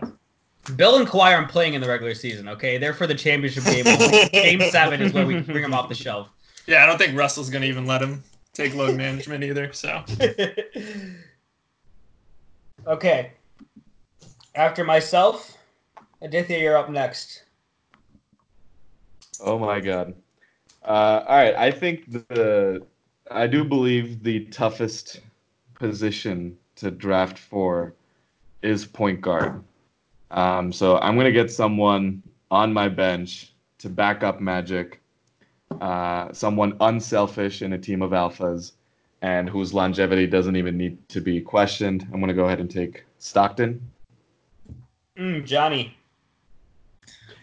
[SPEAKER 1] Bill and Kawhi aren't playing in the regular season. Okay, they're for the championship game. game seven is where we bring them off the shelf.
[SPEAKER 2] yeah, I don't think Russell's gonna even let him take load management either. So
[SPEAKER 1] okay. After myself, Aditya, you're up next.
[SPEAKER 5] Oh my god. Uh, all right, I think the I do believe the toughest position to draft for is point guard. Um, so I'm gonna get someone on my bench to back up Magic, uh, someone unselfish in a team of alphas, and whose longevity doesn't even need to be questioned. I'm gonna go ahead and take Stockton.
[SPEAKER 1] Mm, Johnny.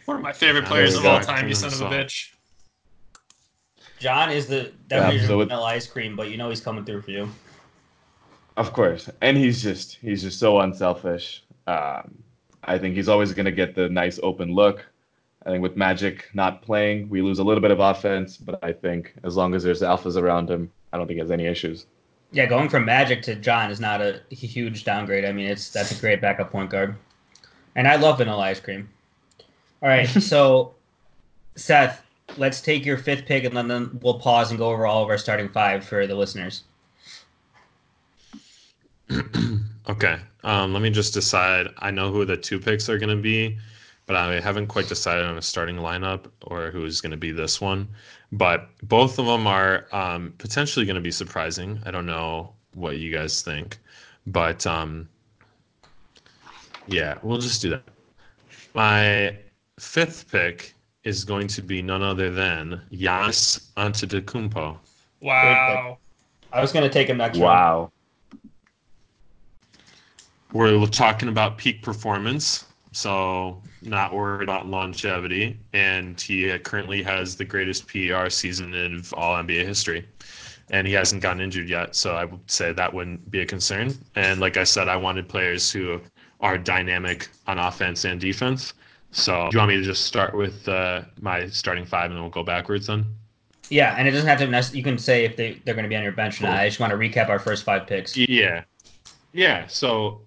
[SPEAKER 2] one of my favorite players of all time, you son of a bitch.
[SPEAKER 1] John is the
[SPEAKER 5] Yeah,
[SPEAKER 1] definition
[SPEAKER 5] so
[SPEAKER 1] of
[SPEAKER 5] it-
[SPEAKER 1] vanilla ice cream, but you know he's coming through for you.
[SPEAKER 5] Of course, and he's just he's just so unselfish. Um, I think he's always going to get the nice open look. I think with Magic not playing, we lose a little bit of offense, but I think as long as there's alphas around him, I don't think he has any issues.
[SPEAKER 1] Yeah, going from Magic to John is not a huge downgrade. I mean, it's that's a great backup point guard, and I love vanilla ice cream. All right, so Seth, let's take your fifth pick, and then, then we'll pause and go over all of our starting five for the listeners.
[SPEAKER 4] okay. Um, let me just decide. I know who the two picks are going to be, but I haven't quite decided on a starting lineup or who's going to be this one. But both of them are um, potentially going to be surprising. I don't know what you guys think, but um, yeah, we'll just do that. My fifth pick is going to be none other than Giannis Antetokounmpo.
[SPEAKER 2] Wow.
[SPEAKER 1] I was going to take him next round.
[SPEAKER 4] We're talking about peak performance, so not worried about longevity. And he currently has the greatest PER season of all NBA history. And he hasn't gotten injured yet, so I would say that wouldn't be a concern. And like I said, I wanted players who are dynamic on offense and defense. So do you want me to just start with uh, my starting five and then we'll go backwards then?
[SPEAKER 1] Yeah, and it doesn't have to. nec- You can say if they they're going to be on your bench or not. I just want to recap our first five picks.
[SPEAKER 4] Yeah. Yeah. So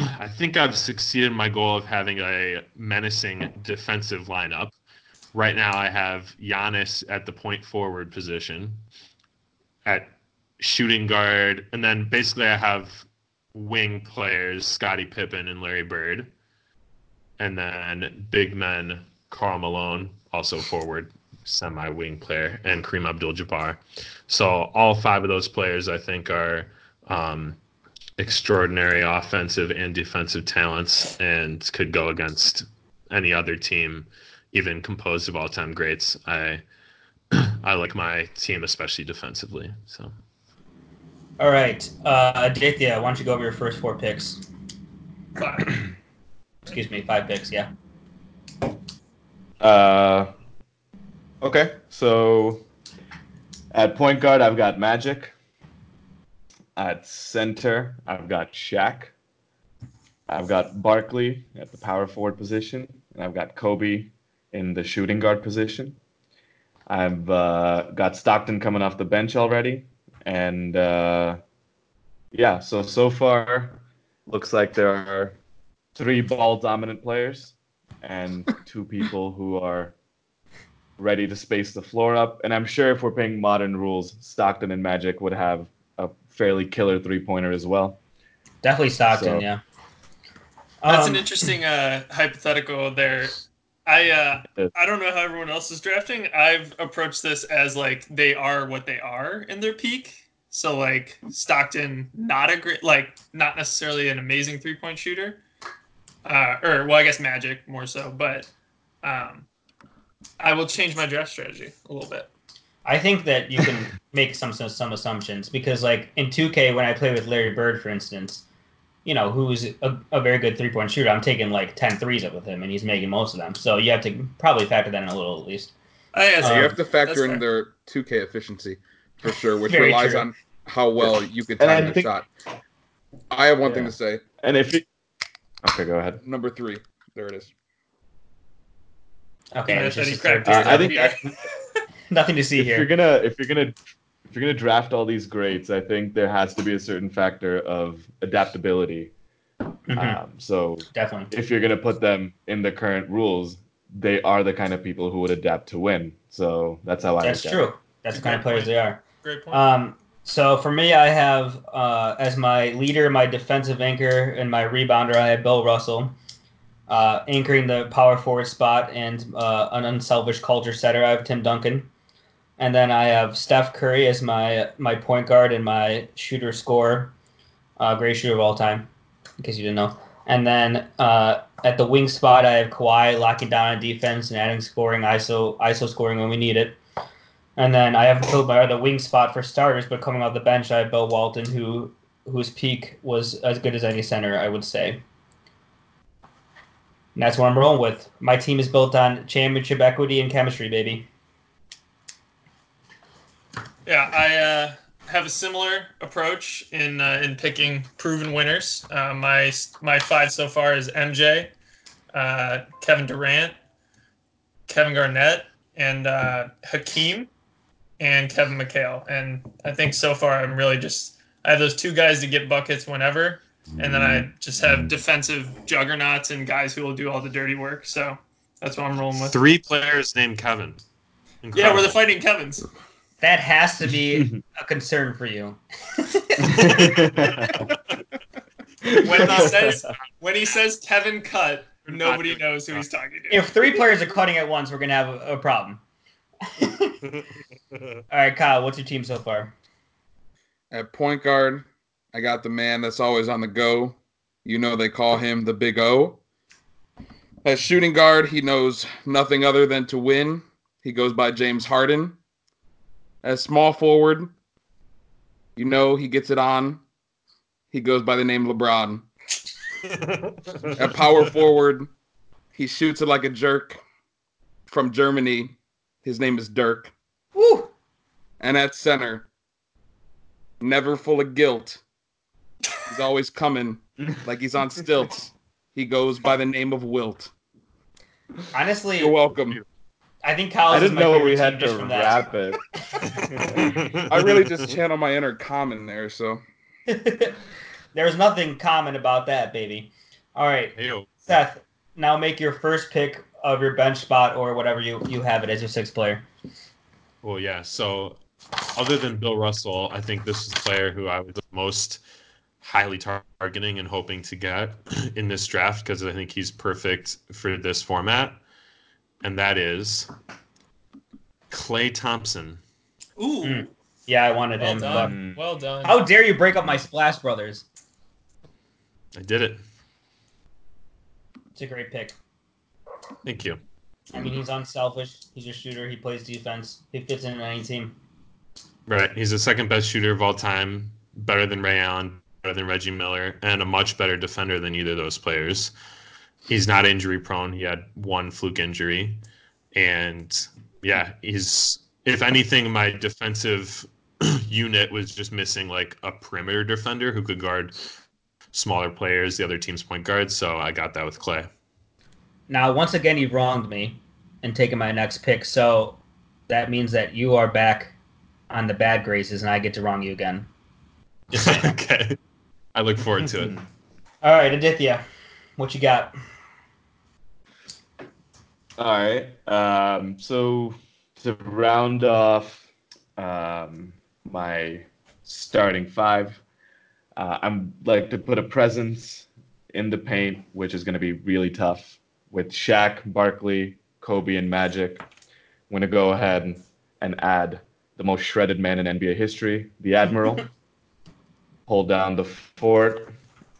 [SPEAKER 4] I think I've succeeded my goal of having a menacing defensive lineup. Right now, I have Giannis at the point forward position, at shooting guard, and then basically I have wing players Scottie Pippen and Larry Bird, and then big men Karl Malone, also forward, semi wing player, and Kareem Abdul Jabbar. So all five of those players, I think, are um, extraordinary offensive and defensive talents, and could go against any other team, even composed of all-time greats. I I like my team, especially defensively. So
[SPEAKER 1] All right, uh, Aditya, why don't you go over your first four picks?
[SPEAKER 2] Five.
[SPEAKER 1] Excuse me, five picks. Yeah.
[SPEAKER 5] Uh, okay, so at point guard, I've got Magic. At center, I've got Shaq. I've got Barkley at the power forward position, and I've got Kobe in the shooting guard position. I've uh, got Stockton coming off the bench already, and uh, yeah, so so far looks like there are three ball dominant players and two people who are ready to space the floor up. And I'm sure if we're playing modern rules, Stockton and Magic would have fairly killer three pointer as well.
[SPEAKER 1] Definitely Stockton,
[SPEAKER 5] So-
[SPEAKER 1] yeah.
[SPEAKER 2] That's
[SPEAKER 1] Um,
[SPEAKER 2] an interesting uh, hypothetical there. I uh, I don't know how everyone else is drafting. I've approached this as like they are what they are in their peak. So like Stockton, not a great, like not necessarily an amazing three point shooter, uh, or well, I guess Magic more so. But um, I will change my draft strategy a little bit.
[SPEAKER 1] I think that you can make some, some some assumptions because, like in 2K, when I play with Larry Bird, for instance, you know, who's a, a very good three point shooter, I'm taking like 10 threes up with him, and he's making most of them. So you have to probably factor that in a little at least.
[SPEAKER 2] I yeah,
[SPEAKER 1] Um,
[SPEAKER 2] so
[SPEAKER 3] you have to factor
[SPEAKER 2] that's
[SPEAKER 3] in their 2K efficiency for sure, which relies
[SPEAKER 1] true.
[SPEAKER 3] on how well you can time the
[SPEAKER 5] think-
[SPEAKER 3] shot. I have one thing to say.
[SPEAKER 5] And if you, okay, go ahead.
[SPEAKER 3] Number three. There it is.
[SPEAKER 1] Okay,
[SPEAKER 2] Yeah,
[SPEAKER 1] it's
[SPEAKER 2] that
[SPEAKER 1] just
[SPEAKER 2] he
[SPEAKER 1] a third
[SPEAKER 2] cracked
[SPEAKER 5] Uh. I think
[SPEAKER 1] nothing to see here.
[SPEAKER 5] if you're gonna if you're gonna if you're gonna draft all these greats, I think there has to be a certain factor of adaptability.
[SPEAKER 1] Mhm,
[SPEAKER 5] Um, so
[SPEAKER 1] definitely.
[SPEAKER 5] if you're gonna put them in the current rules, they are the kind of people who would adapt to win. So that's how I.
[SPEAKER 1] That's
[SPEAKER 5] look at
[SPEAKER 1] true. That's the kind of players they are.
[SPEAKER 2] great point.
[SPEAKER 1] Um, so for me, I have uh, as my leader, my defensive anchor, and my rebounder, I have Bill Russell. Uh, anchoring the power forward spot and uh, an unselfish culture setter, I have Tim Duncan. And then I have Steph Curry as my my point guard and my shooter scorer, uh, greatest shooter of all time, in case you didn't know. And then uh, at the wing spot, I have Kawhi locking down on defense and adding scoring, ISO ISO scoring when we need it. And then I haven't filled my other wing spot for starters, but coming off the bench, I have Bill Walton, who whose peak was as good as any center, I would say. And that's what I'm rolling with. My team is built on championship equity and chemistry, baby.
[SPEAKER 2] Yeah, I uh, have a similar approach in uh, in picking proven winners. Uh, my my five so far is MJ, uh, Kevin Durant, Kevin Garnett, and uh, Hakeem, and Kevin McHale. And I think so far I'm really just I have those two guys to get buckets whenever, and then I just have defensive juggernauts and guys who will do all the dirty work. So that's what I'm rolling with.
[SPEAKER 4] Three players named Kevin.
[SPEAKER 2] Yeah, we're the fighting Kevins.
[SPEAKER 1] That has to be a concern for you.
[SPEAKER 2] When he says when he says Kevin cut, nobody knows who he's talking to.
[SPEAKER 1] If three players are cutting at once, we're gonna have a, a problem. All right, Kyle, what's your team so far?
[SPEAKER 3] At point guard, I got the man that's always on the go. You know they call him the Big O. As shooting guard, he knows nothing other than to win. He goes by James Harden. As small forward, you know he gets it on. He goes by the name LeBron. At power forward, he shoots it like a jerk. From Germany, his name is Dirk.
[SPEAKER 1] Woo!
[SPEAKER 3] And at center, never full of guilt. He's always coming like he's on stilts. He goes by the name of Wilt.
[SPEAKER 1] Honestly,
[SPEAKER 3] You're welcome.
[SPEAKER 1] I think Kyle
[SPEAKER 5] I didn't know
[SPEAKER 1] favorite
[SPEAKER 5] we had to
[SPEAKER 1] from that.
[SPEAKER 5] wrap it.
[SPEAKER 3] I really just channel my inner common there, so
[SPEAKER 1] There's nothing common about that, baby. All right,
[SPEAKER 4] Heyo.
[SPEAKER 1] Seth. Now make your first pick of your bench spot or whatever you, you have it as your sixth player.
[SPEAKER 4] Well, yeah. So, other than Bill Russell, I think this is the player who I was most highly targeting and hoping to get in this draft because I think he's perfect for this format, and that is Klay Thompson.
[SPEAKER 2] Ooh,
[SPEAKER 1] Mm. Yeah, I wanted
[SPEAKER 2] well
[SPEAKER 1] him. but-
[SPEAKER 2] done, well done.
[SPEAKER 1] How dare you break up my Splash Brothers?
[SPEAKER 4] I did it.
[SPEAKER 1] It's a great pick.
[SPEAKER 4] Thank you.
[SPEAKER 1] I mean, he's unselfish. He's a shooter. He plays defense. He fits in any team.
[SPEAKER 4] Right. He's the second best shooter of all time, better than Ray Allen, better than Reggie Miller, and a much better defender than either of those players. He's not injury prone. He had one fluke injury. And yeah, he's, if anything, my defensive unit was just missing like a perimeter defender who could guard smaller players, the other team's point guards. So I got that with Clay.
[SPEAKER 1] Now, once again, you wronged me and taking my next pick. So that means that you are back on the bad graces, and I get to wrong you again.
[SPEAKER 4] Okay. I look forward to it.
[SPEAKER 1] All right, Aditya, what you got?
[SPEAKER 5] All right. Um, so to round off um, my starting five, uh, I'm like to put a presence in the paint, which is going to be really tough with Shaq, Barkley, Kobe, and Magic. I'm going to go ahead and add the most shredded man in NBA history, the Admiral. Hold down the fort,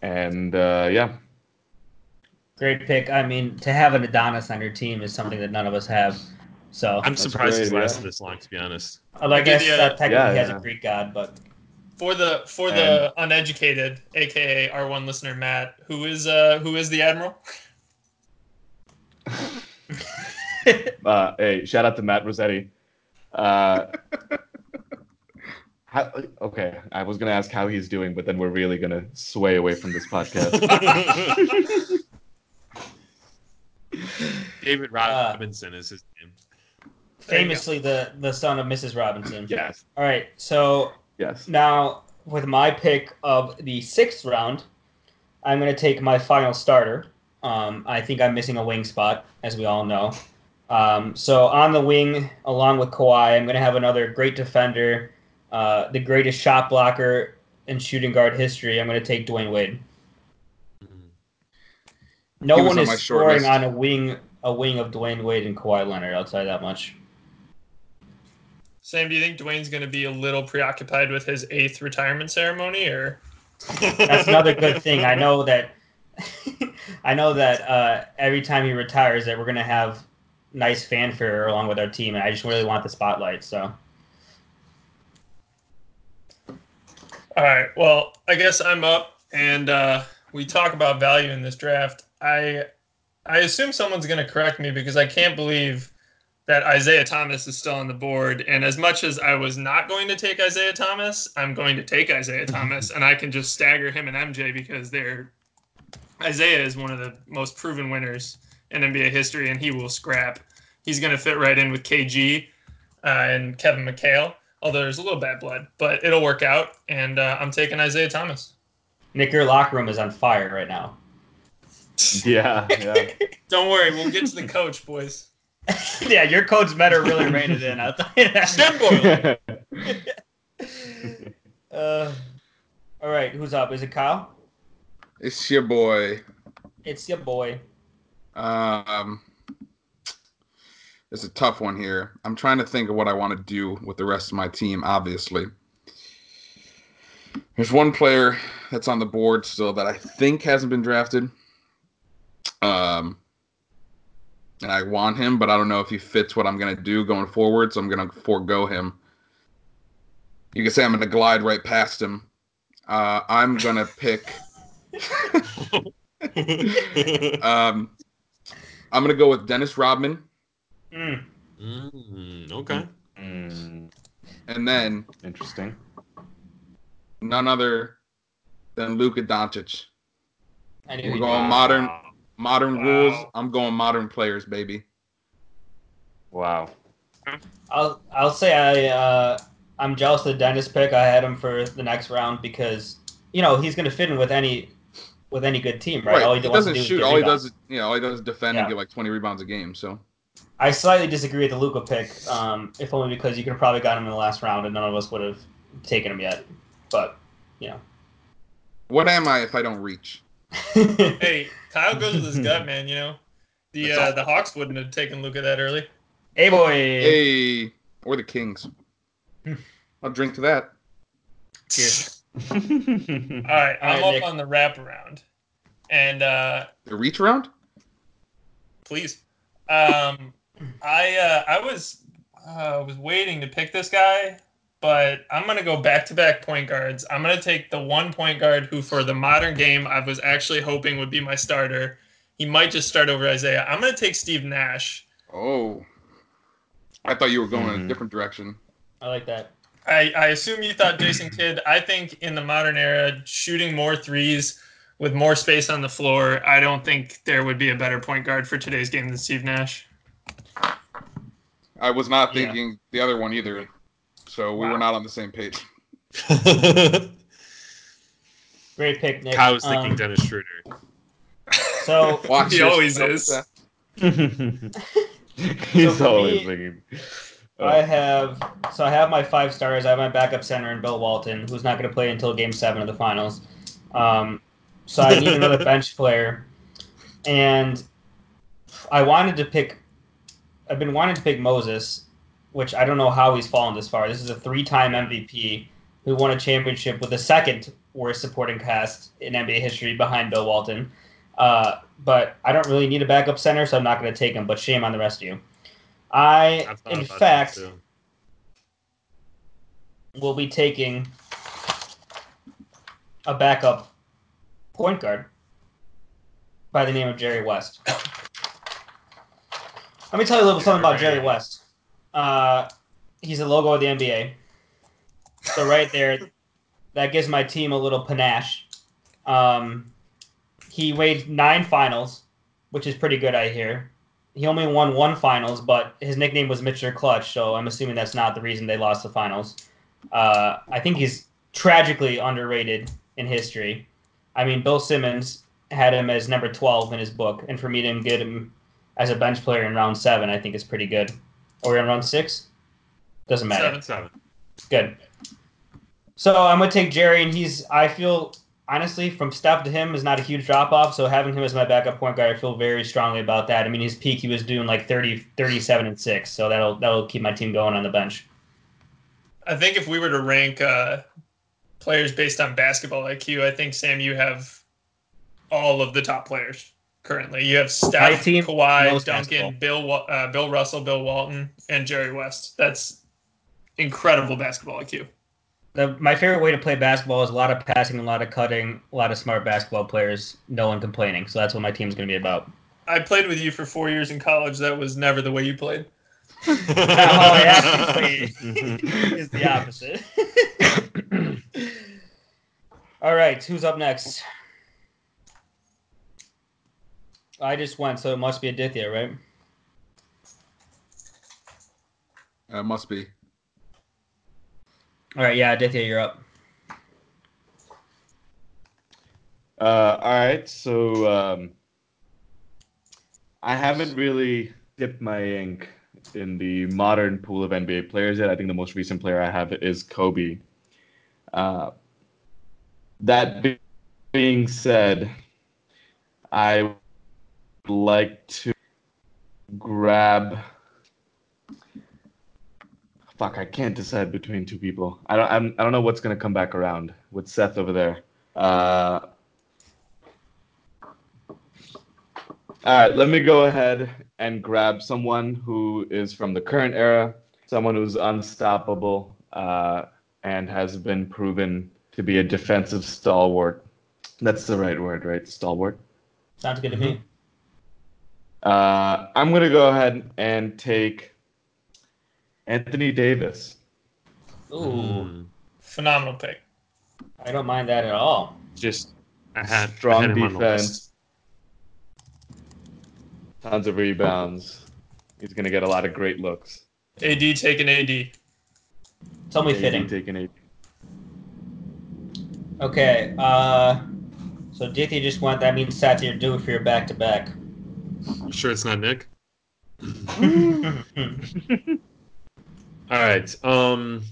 [SPEAKER 5] and uh, yeah,
[SPEAKER 1] Great pick. I mean, to have an Adonis on your team is something that none of us have. So,
[SPEAKER 4] I'm
[SPEAKER 5] That's
[SPEAKER 4] surprised he's lasted
[SPEAKER 5] yeah.
[SPEAKER 4] this long, to be honest.
[SPEAKER 1] although I
[SPEAKER 2] I
[SPEAKER 1] guess
[SPEAKER 2] you a-
[SPEAKER 1] technically
[SPEAKER 5] Yeah,
[SPEAKER 1] has
[SPEAKER 5] yeah.
[SPEAKER 1] a Greek god, but
[SPEAKER 2] For the for the uneducated, aka our one listener Matt, who is uh who is the admiral?
[SPEAKER 5] uh, hey, shout out to Matt Rossetti. Uh, how, okay, I was gonna ask how he's doing, but then we're really gonna sway away from this podcast.
[SPEAKER 4] David Robinson is his name.
[SPEAKER 1] famously the the son of Mrs. Robinson.
[SPEAKER 5] yes,
[SPEAKER 1] All right, so
[SPEAKER 5] yes.
[SPEAKER 1] Now, with my pick of the sixth round, I'm going to take my final starter. Um, I think I'm missing a wing spot, as we all know. Um, so on the wing, along with Kawhi, I'm going to have another great defender, uh, the greatest shot blocker in shooting guard history. I'm going to take Dwyane Wade. No one
[SPEAKER 3] on
[SPEAKER 1] is scoring on a wing a wing of Dwyane Wade and Kawhi Leonard. I'll tell you that much.
[SPEAKER 2] Sam, do you think Dwyane's going to be a little preoccupied with his eighth retirement ceremony, or
[SPEAKER 1] That's another good thing. I know that. I know that uh, every time he retires, that we're gonna have nice fanfare along with our team, and I just really want the spotlight. So
[SPEAKER 2] All right. Well, I guess I'm up, and uh, we talk about value in this draft. I I assume someone's going to correct me because I can't believe that Isaiah Thomas is still on the board. And as much as I was not going to take Isaiah Thomas, I'm going to take Isaiah Thomas, and I can just stagger him and MJ because they're Isaiah is one of the most proven winners in NBA history, and he will scrap. He's going to fit right in with KG uh, and Kevin McHale although there's a little bad blood, but it'll work out. And uh, I'm taking Isaiah Thomas.
[SPEAKER 1] Nick, your locker room is on fire right now.
[SPEAKER 5] Yeah, yeah.
[SPEAKER 2] Don't worry, we'll get to the coach, boys.
[SPEAKER 1] yeah, your coach better really rein it in. I'll tell you that.
[SPEAKER 2] Shit,
[SPEAKER 1] Uh, all right, who's up? Is it Kyle?
[SPEAKER 3] It's your boy.
[SPEAKER 1] It's your boy.
[SPEAKER 3] Um, it's a tough one here. I'm trying to think of what I want to do with the rest of my team. Obviously, there's one player that's on the board still that I think hasn't been drafted. Um, and I want him, but I don't know if he fits what I'm gonna do going forward, so I'm gonna forego him. You can say I'm gonna glide right past him. Uh, I'm gonna pick. Um, I'm gonna go with Dennis Rodman,
[SPEAKER 1] Mm.
[SPEAKER 4] Mm, okay.
[SPEAKER 5] Mm,
[SPEAKER 3] and then
[SPEAKER 5] interesting.
[SPEAKER 3] none other than Luka Doncic. We're going
[SPEAKER 1] be-
[SPEAKER 3] modern, modern
[SPEAKER 2] Wow.
[SPEAKER 3] rules. I'm going modern players, baby.
[SPEAKER 5] Wow.
[SPEAKER 1] I'll I'll say I uh, I'm jealous of the Dennis pick. I had him for the next round because you know he's gonna fit in with any with any good team, right?
[SPEAKER 3] Right.
[SPEAKER 1] All
[SPEAKER 3] he
[SPEAKER 1] wants
[SPEAKER 3] doesn't
[SPEAKER 1] do
[SPEAKER 3] shoot.
[SPEAKER 1] get
[SPEAKER 3] All he does is, you know, all he does is defend and get like 20 rebounds a game. So
[SPEAKER 1] I slightly disagree with the Luka pick, um, if only because you could have probably got him in the last round and none of us would have taken him yet. But yeah.
[SPEAKER 3] what am I if I don't reach?
[SPEAKER 2] Hey, Kyle goes with his gut, man. You know, the uh,
[SPEAKER 3] all.
[SPEAKER 2] the Hawks wouldn't have taken Luka that early.
[SPEAKER 1] hey boy,
[SPEAKER 3] Hey, or the Kings. I'll drink to that.
[SPEAKER 1] Cheers.
[SPEAKER 2] All right, I'm
[SPEAKER 1] right,
[SPEAKER 2] up
[SPEAKER 1] Nick.
[SPEAKER 2] on the wraparound, and uh,
[SPEAKER 3] The reach round?
[SPEAKER 2] please, um, I uh, I was uh, was waiting to pick this guy, but I'm gonna go back to back point guards. I'm gonna take the one point guard who, for the modern game, I was actually hoping would be my starter. He might just start over Isaiah. I'm gonna take Steve Nash.
[SPEAKER 3] Oh, I thought you were going in a
[SPEAKER 5] mm-hmm.
[SPEAKER 3] different direction.
[SPEAKER 1] I like that.
[SPEAKER 2] I, I assume you thought Jason Kidd. I think in the modern era, shooting more threes with more space on the floor, I don't think there would be a better point guard for today's game than Steve Nash.
[SPEAKER 3] I was not
[SPEAKER 1] Yeah.
[SPEAKER 3] thinking the other one either, so we
[SPEAKER 1] Wow.
[SPEAKER 3] were not on the same page.
[SPEAKER 1] Great pick, Nick.
[SPEAKER 4] Kyle was thinking
[SPEAKER 1] Um,
[SPEAKER 4] Dennis Schroeder.
[SPEAKER 1] so
[SPEAKER 3] Watch
[SPEAKER 2] He always
[SPEAKER 3] with
[SPEAKER 2] is.
[SPEAKER 5] He's
[SPEAKER 1] for
[SPEAKER 5] always
[SPEAKER 1] me,
[SPEAKER 5] thinking.
[SPEAKER 1] I
[SPEAKER 5] Oh,
[SPEAKER 1] have so I have my five stars. I have my backup center in Bill Walton, who's not going to play until Game Seven of the finals. Um, so I need another bench player, and I wanted to pick. I've been wanting to pick Moses, which I don't know how he's fallen this far. This is a three-time MVP who won a championship with the second worst supporting cast in NBA history behind Bill Walton. Uh, but I don't really need a backup center, so I'm not going to take him. But shame on the rest of you. I,
[SPEAKER 4] I
[SPEAKER 1] in fact, will be taking a backup point guard by the name of Jerry West. Let me tell you a little something about Jerry West. Uh, he's the logo of the NBA. So right there, that gives my team a little panache. Um, he weighed nine finals, which is pretty good, I hear. He only won one finals, but his nickname was Mr. Clutch, so I'm assuming that's not the reason they lost the finals. Uh, I think he's tragically underrated in history. I mean, Bill Simmons had him as number 12 in his book, and for me to get him as a bench player in round seven, I think is pretty good. Or in round six? Doesn't matter.
[SPEAKER 2] Seven.
[SPEAKER 4] Seven.
[SPEAKER 1] Good. So I'm gonna take Jerry, and he's. I feel honestly from Steph to him is not a huge drop off. So having him as my backup point guard, I feel very strongly about that. I mean, his peak he was doing like 30, 37 and six, so that'll that'll keep my team going on the bench.
[SPEAKER 2] I think if we were to rank uh, players based on basketball IQ, I think Sam, you have all of the top players currently. You have
[SPEAKER 1] My
[SPEAKER 2] Steph,
[SPEAKER 1] team,
[SPEAKER 2] Kawhi,
[SPEAKER 1] most
[SPEAKER 2] Duncan, Bill, uh, Bill Russell, Bill Walton, and Jerry West. That's incredible basketball IQ.
[SPEAKER 1] The, my favorite way to play basketball is a lot of passing, a lot of cutting, a lot of smart basketball players, no one complaining. So that's what my team's gonna be about.
[SPEAKER 2] I played with you for four years in college. That was never the way you played.
[SPEAKER 1] How I actually is the opposite. All right, who's up next? I just went, so it must be Aditya, right?
[SPEAKER 3] Uh, must be.
[SPEAKER 1] All right, yeah, Aditya, you're up.
[SPEAKER 5] Uh, all right, so um, I haven't really dipped my ink in the modern pool of NBA players yet. I think the most recent player I have is Kobe. Uh, that being said, I would like to grab. Fuck, I can't decide between two people. I don't. I'm, I don't know what's gonna come back around with Seth over there. Uh, All right, let me go ahead and grab someone who is from the current era, someone who's unstoppable uh, and has been proven to be a defensive stalwart. That's the right word, right? Stalwart.
[SPEAKER 1] Sounds good to me.
[SPEAKER 5] Uh, I'm going to go ahead and take Anthony Davis.
[SPEAKER 1] Ooh,
[SPEAKER 4] Mm.
[SPEAKER 2] Phenomenal pick.
[SPEAKER 1] I don't mind that at all.
[SPEAKER 4] Just I had I
[SPEAKER 5] Strong
[SPEAKER 4] had him on the list.
[SPEAKER 5] defense. Tons of rebounds. He's going to get a lot of great looks.
[SPEAKER 2] AD taking AD.
[SPEAKER 1] It's only
[SPEAKER 5] AD
[SPEAKER 1] fitting.
[SPEAKER 5] Taking eight.
[SPEAKER 1] Okay, uh, so Aditya just went. That means Seth, you're due for your back to back.
[SPEAKER 4] You sure it's not Nick? All right. Um.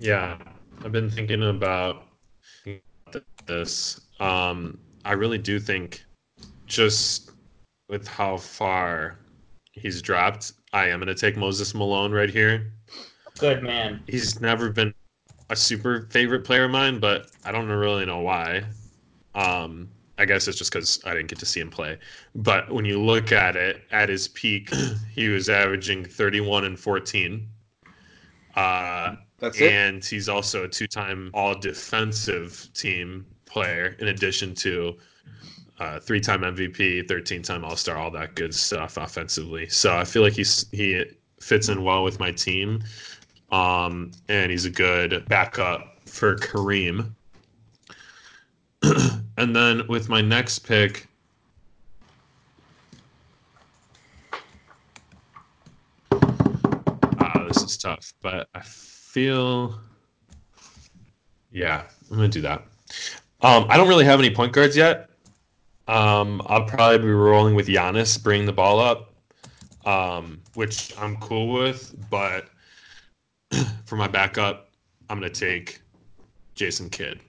[SPEAKER 4] Yeah, I've been thinking about this. Um, I really do think, just with how far he's dropped, I am going to take Moses Malone right here.
[SPEAKER 1] Good man.
[SPEAKER 4] He's never been a super favorite player of mine, but I don't really know why. Um, I guess it's just because I didn't get to see him play. But when you look at it, at his peak, he was averaging 31 and 14. Uh,
[SPEAKER 3] That's it.
[SPEAKER 4] and he's also a two-time all-defensive team player, in addition to uh, three-time MVP, 13-time All-Star, all that good stuff offensively. So I feel like he's he fits in well with my team. Um, and he's a good backup for Kareem. and then with my next pick, ah, this is tough, but I feel, yeah, I'm gonna do that. Um, I don't really have any point guards yet. Um, I'll probably be rolling with Giannis, bringing the ball up, um, which I'm cool with. But for my backup, I'm gonna take Jason Kidd,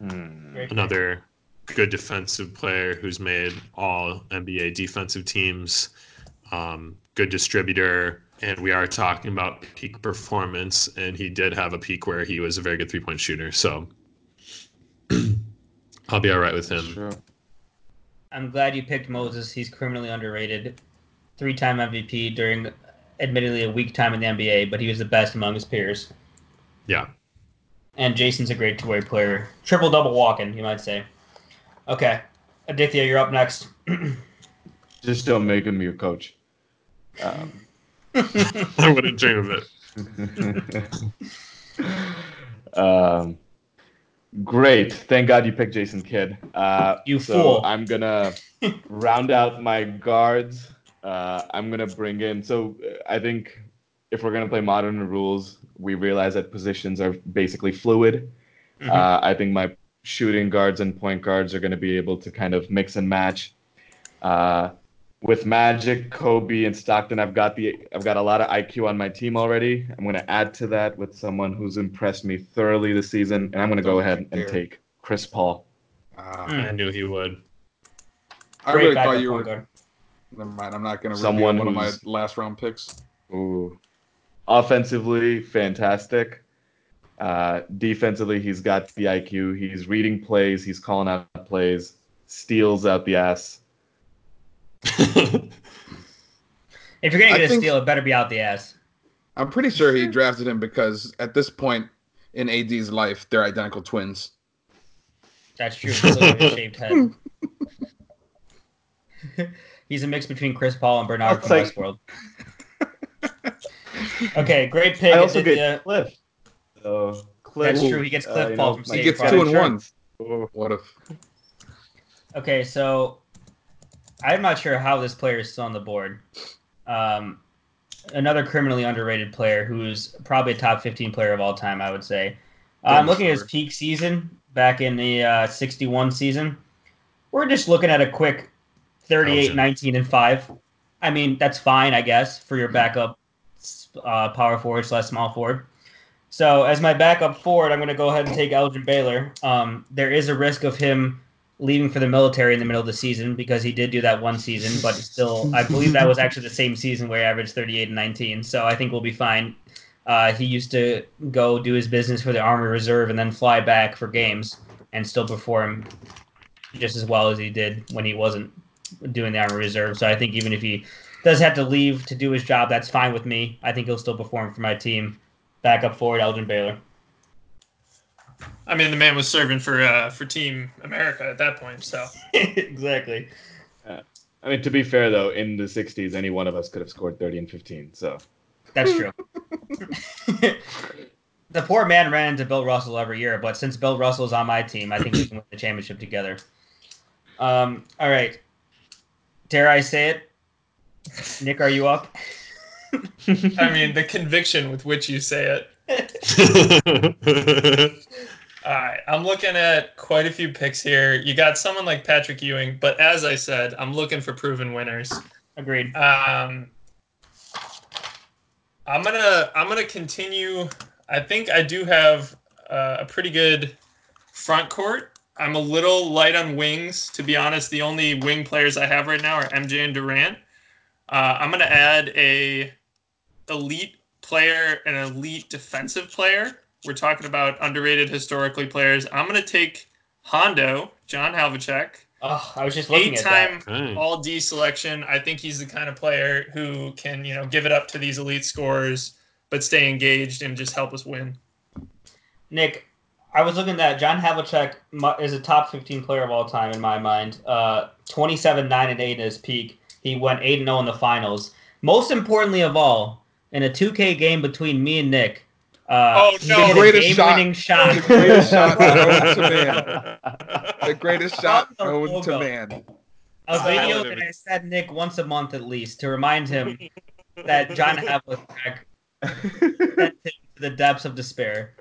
[SPEAKER 1] Great pick.
[SPEAKER 4] another good defensive player who's made all NBA defensive teams. Um, good distributor, and we are talking about peak performance, and he did have a peak where he was a very good three point shooter. So I'll be all right with him.
[SPEAKER 5] Sure.
[SPEAKER 1] I'm glad you picked Moses. He's criminally underrated. Three-time MVP during, admittedly, a weak time in the NBA, but he was the best among his peers.
[SPEAKER 4] Yeah.
[SPEAKER 1] And Jason's a great two-way player. Triple-double walking, you might say. Okay, Aditya, you're up next.
[SPEAKER 5] Just don't make him your coach. Um,
[SPEAKER 4] I wouldn't dream of it.
[SPEAKER 5] um, great. Thank God you picked Jason Kidd. Uh,
[SPEAKER 1] You
[SPEAKER 5] so
[SPEAKER 1] fool.
[SPEAKER 5] I'm gonna round out my guards. Uh, I'm gonna bring in. So uh, I think if we're gonna play modern rules, we realize that positions are basically fluid.
[SPEAKER 1] Mhm.
[SPEAKER 5] Uh, I think my shooting guards and point guards are going to be able to kind of mix and match. Uh, with Magic, Kobe, and Stockton, I've got the I've got a lot of IQ on my team already. I'm going to add to that with someone who's impressed me thoroughly this season, and I'm going to go ahead and take Chris Paul.
[SPEAKER 3] Ah,
[SPEAKER 1] Mm.
[SPEAKER 4] I knew he would.
[SPEAKER 3] I
[SPEAKER 1] Great
[SPEAKER 3] really thought you
[SPEAKER 1] point
[SPEAKER 3] were.
[SPEAKER 1] guard.
[SPEAKER 3] Never mind. I'm not going to
[SPEAKER 5] Someone
[SPEAKER 3] reveal one of my last round picks.
[SPEAKER 5] Ooh. Offensively, fantastic. Uh, defensively, he's got the IQ. He's reading plays. He's calling out plays. Steals out the ass.
[SPEAKER 1] If you're gonna get a
[SPEAKER 3] think-
[SPEAKER 1] steal, it better be out the ass.
[SPEAKER 3] I'm pretty sure he drafted him because at this point in AD's life, they're identical twins.
[SPEAKER 1] That's true. He looks like a shaved head. He's a mix between Chris Paul and Bernard
[SPEAKER 5] I'll
[SPEAKER 1] from
[SPEAKER 5] take-
[SPEAKER 1] Westworld. Okay, great pick.
[SPEAKER 5] I also
[SPEAKER 1] Aditya.
[SPEAKER 5] get Cliff. So Cliff.
[SPEAKER 1] That's true, he gets Cliff
[SPEAKER 5] you
[SPEAKER 1] Paul
[SPEAKER 5] know,
[SPEAKER 1] from
[SPEAKER 5] my
[SPEAKER 3] He gets
[SPEAKER 1] Farm.
[SPEAKER 3] two and
[SPEAKER 5] insurance.
[SPEAKER 3] one. What if?
[SPEAKER 1] Okay, so I'm not sure how this player is still on the board. Um, another criminally underrated player who's probably a top 15 player of all time, I would say. Uh, I'm looking at his peak season back in the uh, 61 season. We're just looking at a quick 38, 19, and 5. I mean, that's fine, I guess, for your backup uh, power forward slash small forward. So as my backup forward, I'm going to go ahead and take Elgin Baylor. Um, there is a risk of him leaving for the military in the middle of the season because he did do that one season, but still, I believe that was actually the same season where he averaged 38 and 19. So I think we'll be fine. Uh, he used to go do his business for the Army Reserve and then fly back for games and still perform just as well as he did when he wasn't doing the Army Reserve. So I think even if he does have to leave to do his job, that's fine with me. I think he'll still perform for my team. Backup forward, Elgin Baylor.
[SPEAKER 2] I mean, the man was serving for uh, for Team America at that point, so
[SPEAKER 1] exactly.
[SPEAKER 5] I mean, to be fair though, in the '60s, any one of us could have scored 30 and 15. So
[SPEAKER 1] That's true. the poor man ran into Bill Russell every year, but since Bill Russell's on my team, I think we can win the championship together. Um, all right. Dare I say it? Nick, are you up?
[SPEAKER 2] I mean, the conviction with which you say it. All right, I'm looking at quite a few picks here. You got someone like Patrick Ewing, but as I said, I'm looking for proven winners.
[SPEAKER 1] Agreed.
[SPEAKER 2] Um, I'm gonna I'm gonna continue. I think I do have uh, a pretty good front court. I'm a little light on wings, to be honest. The only wing players I have right now are MJ and Durant. Uh, I'm gonna add a elite player, an elite defensive player. We're talking about underrated historically players. I'm gonna take Hondo, John Havlicek,
[SPEAKER 1] Oh, I was just looking at that.
[SPEAKER 2] eight-time
[SPEAKER 4] Okay.
[SPEAKER 2] all D selection. I think he's the kind of player who can, you know, give it up to these elite scorers, but stay engaged and just help us win.
[SPEAKER 1] Nick, I was looking at that. John Havlicek mu- is a top 15 player of all time in my mind. Uh, 27, 9, and 8 in his peak. He went 8 0 in the finals. Most importantly of all, in a 2K game between me and Nick, uh,
[SPEAKER 2] Oh, no.
[SPEAKER 3] The greatest shot.
[SPEAKER 1] game-winning shot.
[SPEAKER 3] The greatest shot known to man. The greatest shot
[SPEAKER 1] From
[SPEAKER 3] known to man.
[SPEAKER 1] a video
[SPEAKER 4] Solid.
[SPEAKER 1] that I said Nick once a month at least to remind him that John Havlicek sent him to the depths of despair.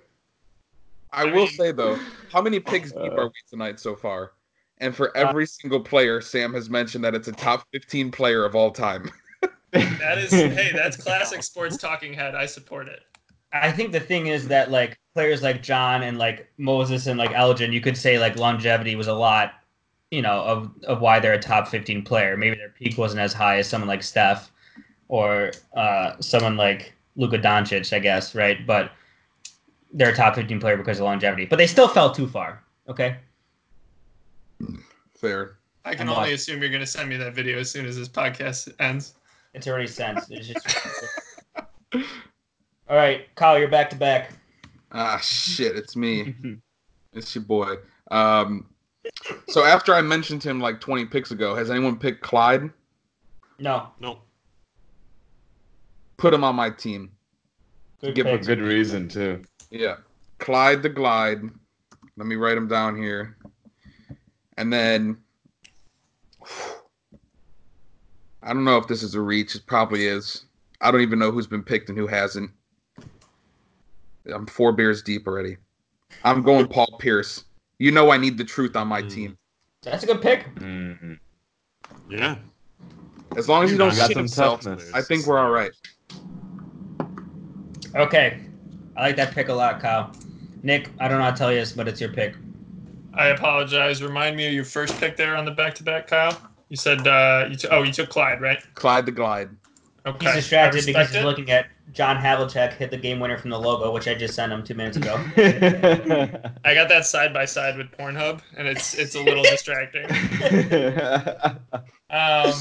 [SPEAKER 3] I will say though, how many pigs deep are we tonight so far? And for every single player, Sam has mentioned that it's a top 15 player of all time.
[SPEAKER 2] That is, hey, that's classic sports talking head. I support it.
[SPEAKER 1] I think the thing is that like players like John and like Moses and like Elgin, you could say like longevity was a lot, you know, of of why they're a top 15 player. Maybe their peak wasn't as high as someone like Steph or uh, someone like Luka Doncic, I guess, right? But they're a top 15 player because of longevity. But they still fell too far. Okay.
[SPEAKER 3] Fair.
[SPEAKER 2] I can
[SPEAKER 1] I'm
[SPEAKER 2] only
[SPEAKER 1] not-
[SPEAKER 2] assume you're going to send me that video as soon as this podcast ends.
[SPEAKER 1] It's already sent. It's just. All right, Kyle, you're back to back.
[SPEAKER 3] Ah, shit, it's me. It's your boy. Um, so after I mentioned him like 20 picks ago, has anyone picked Clyde?
[SPEAKER 1] No,
[SPEAKER 4] no.
[SPEAKER 3] Put him on my team.
[SPEAKER 1] good
[SPEAKER 3] Give
[SPEAKER 1] pick.
[SPEAKER 5] For good reason too.
[SPEAKER 3] Yeah. Clyde the Glide. Let me write him down here. And then I don't know if this is a reach. It probably is. I don't even know who's been picked and who hasn't. I'm four beers deep already. I'm going Paul Pierce. You know I need the truth on my
[SPEAKER 4] Mm.
[SPEAKER 3] team.
[SPEAKER 1] That's a good pick.
[SPEAKER 5] Mhm.
[SPEAKER 4] Yeah.
[SPEAKER 3] As long as you don't
[SPEAKER 5] Got
[SPEAKER 3] shit
[SPEAKER 5] some
[SPEAKER 3] himself,
[SPEAKER 5] toughness.
[SPEAKER 3] I think we're all right.
[SPEAKER 1] Okay, I like that pick a lot, Kyle. Nick, I don't know how to tell you this, but it's your pick.
[SPEAKER 2] I apologize. Remind me of your first pick there on the back to back, Kyle. You said uh, you t- oh you took Clyde, right?
[SPEAKER 3] Clyde the Glide.
[SPEAKER 2] Okay.
[SPEAKER 1] He's distracted because he's
[SPEAKER 2] it.
[SPEAKER 1] looking at John Havlicek hit the game winner from the logo, which I just sent him two minutes ago.
[SPEAKER 2] I got that side by side with Pornhub, and it's it's a little distracting. Um,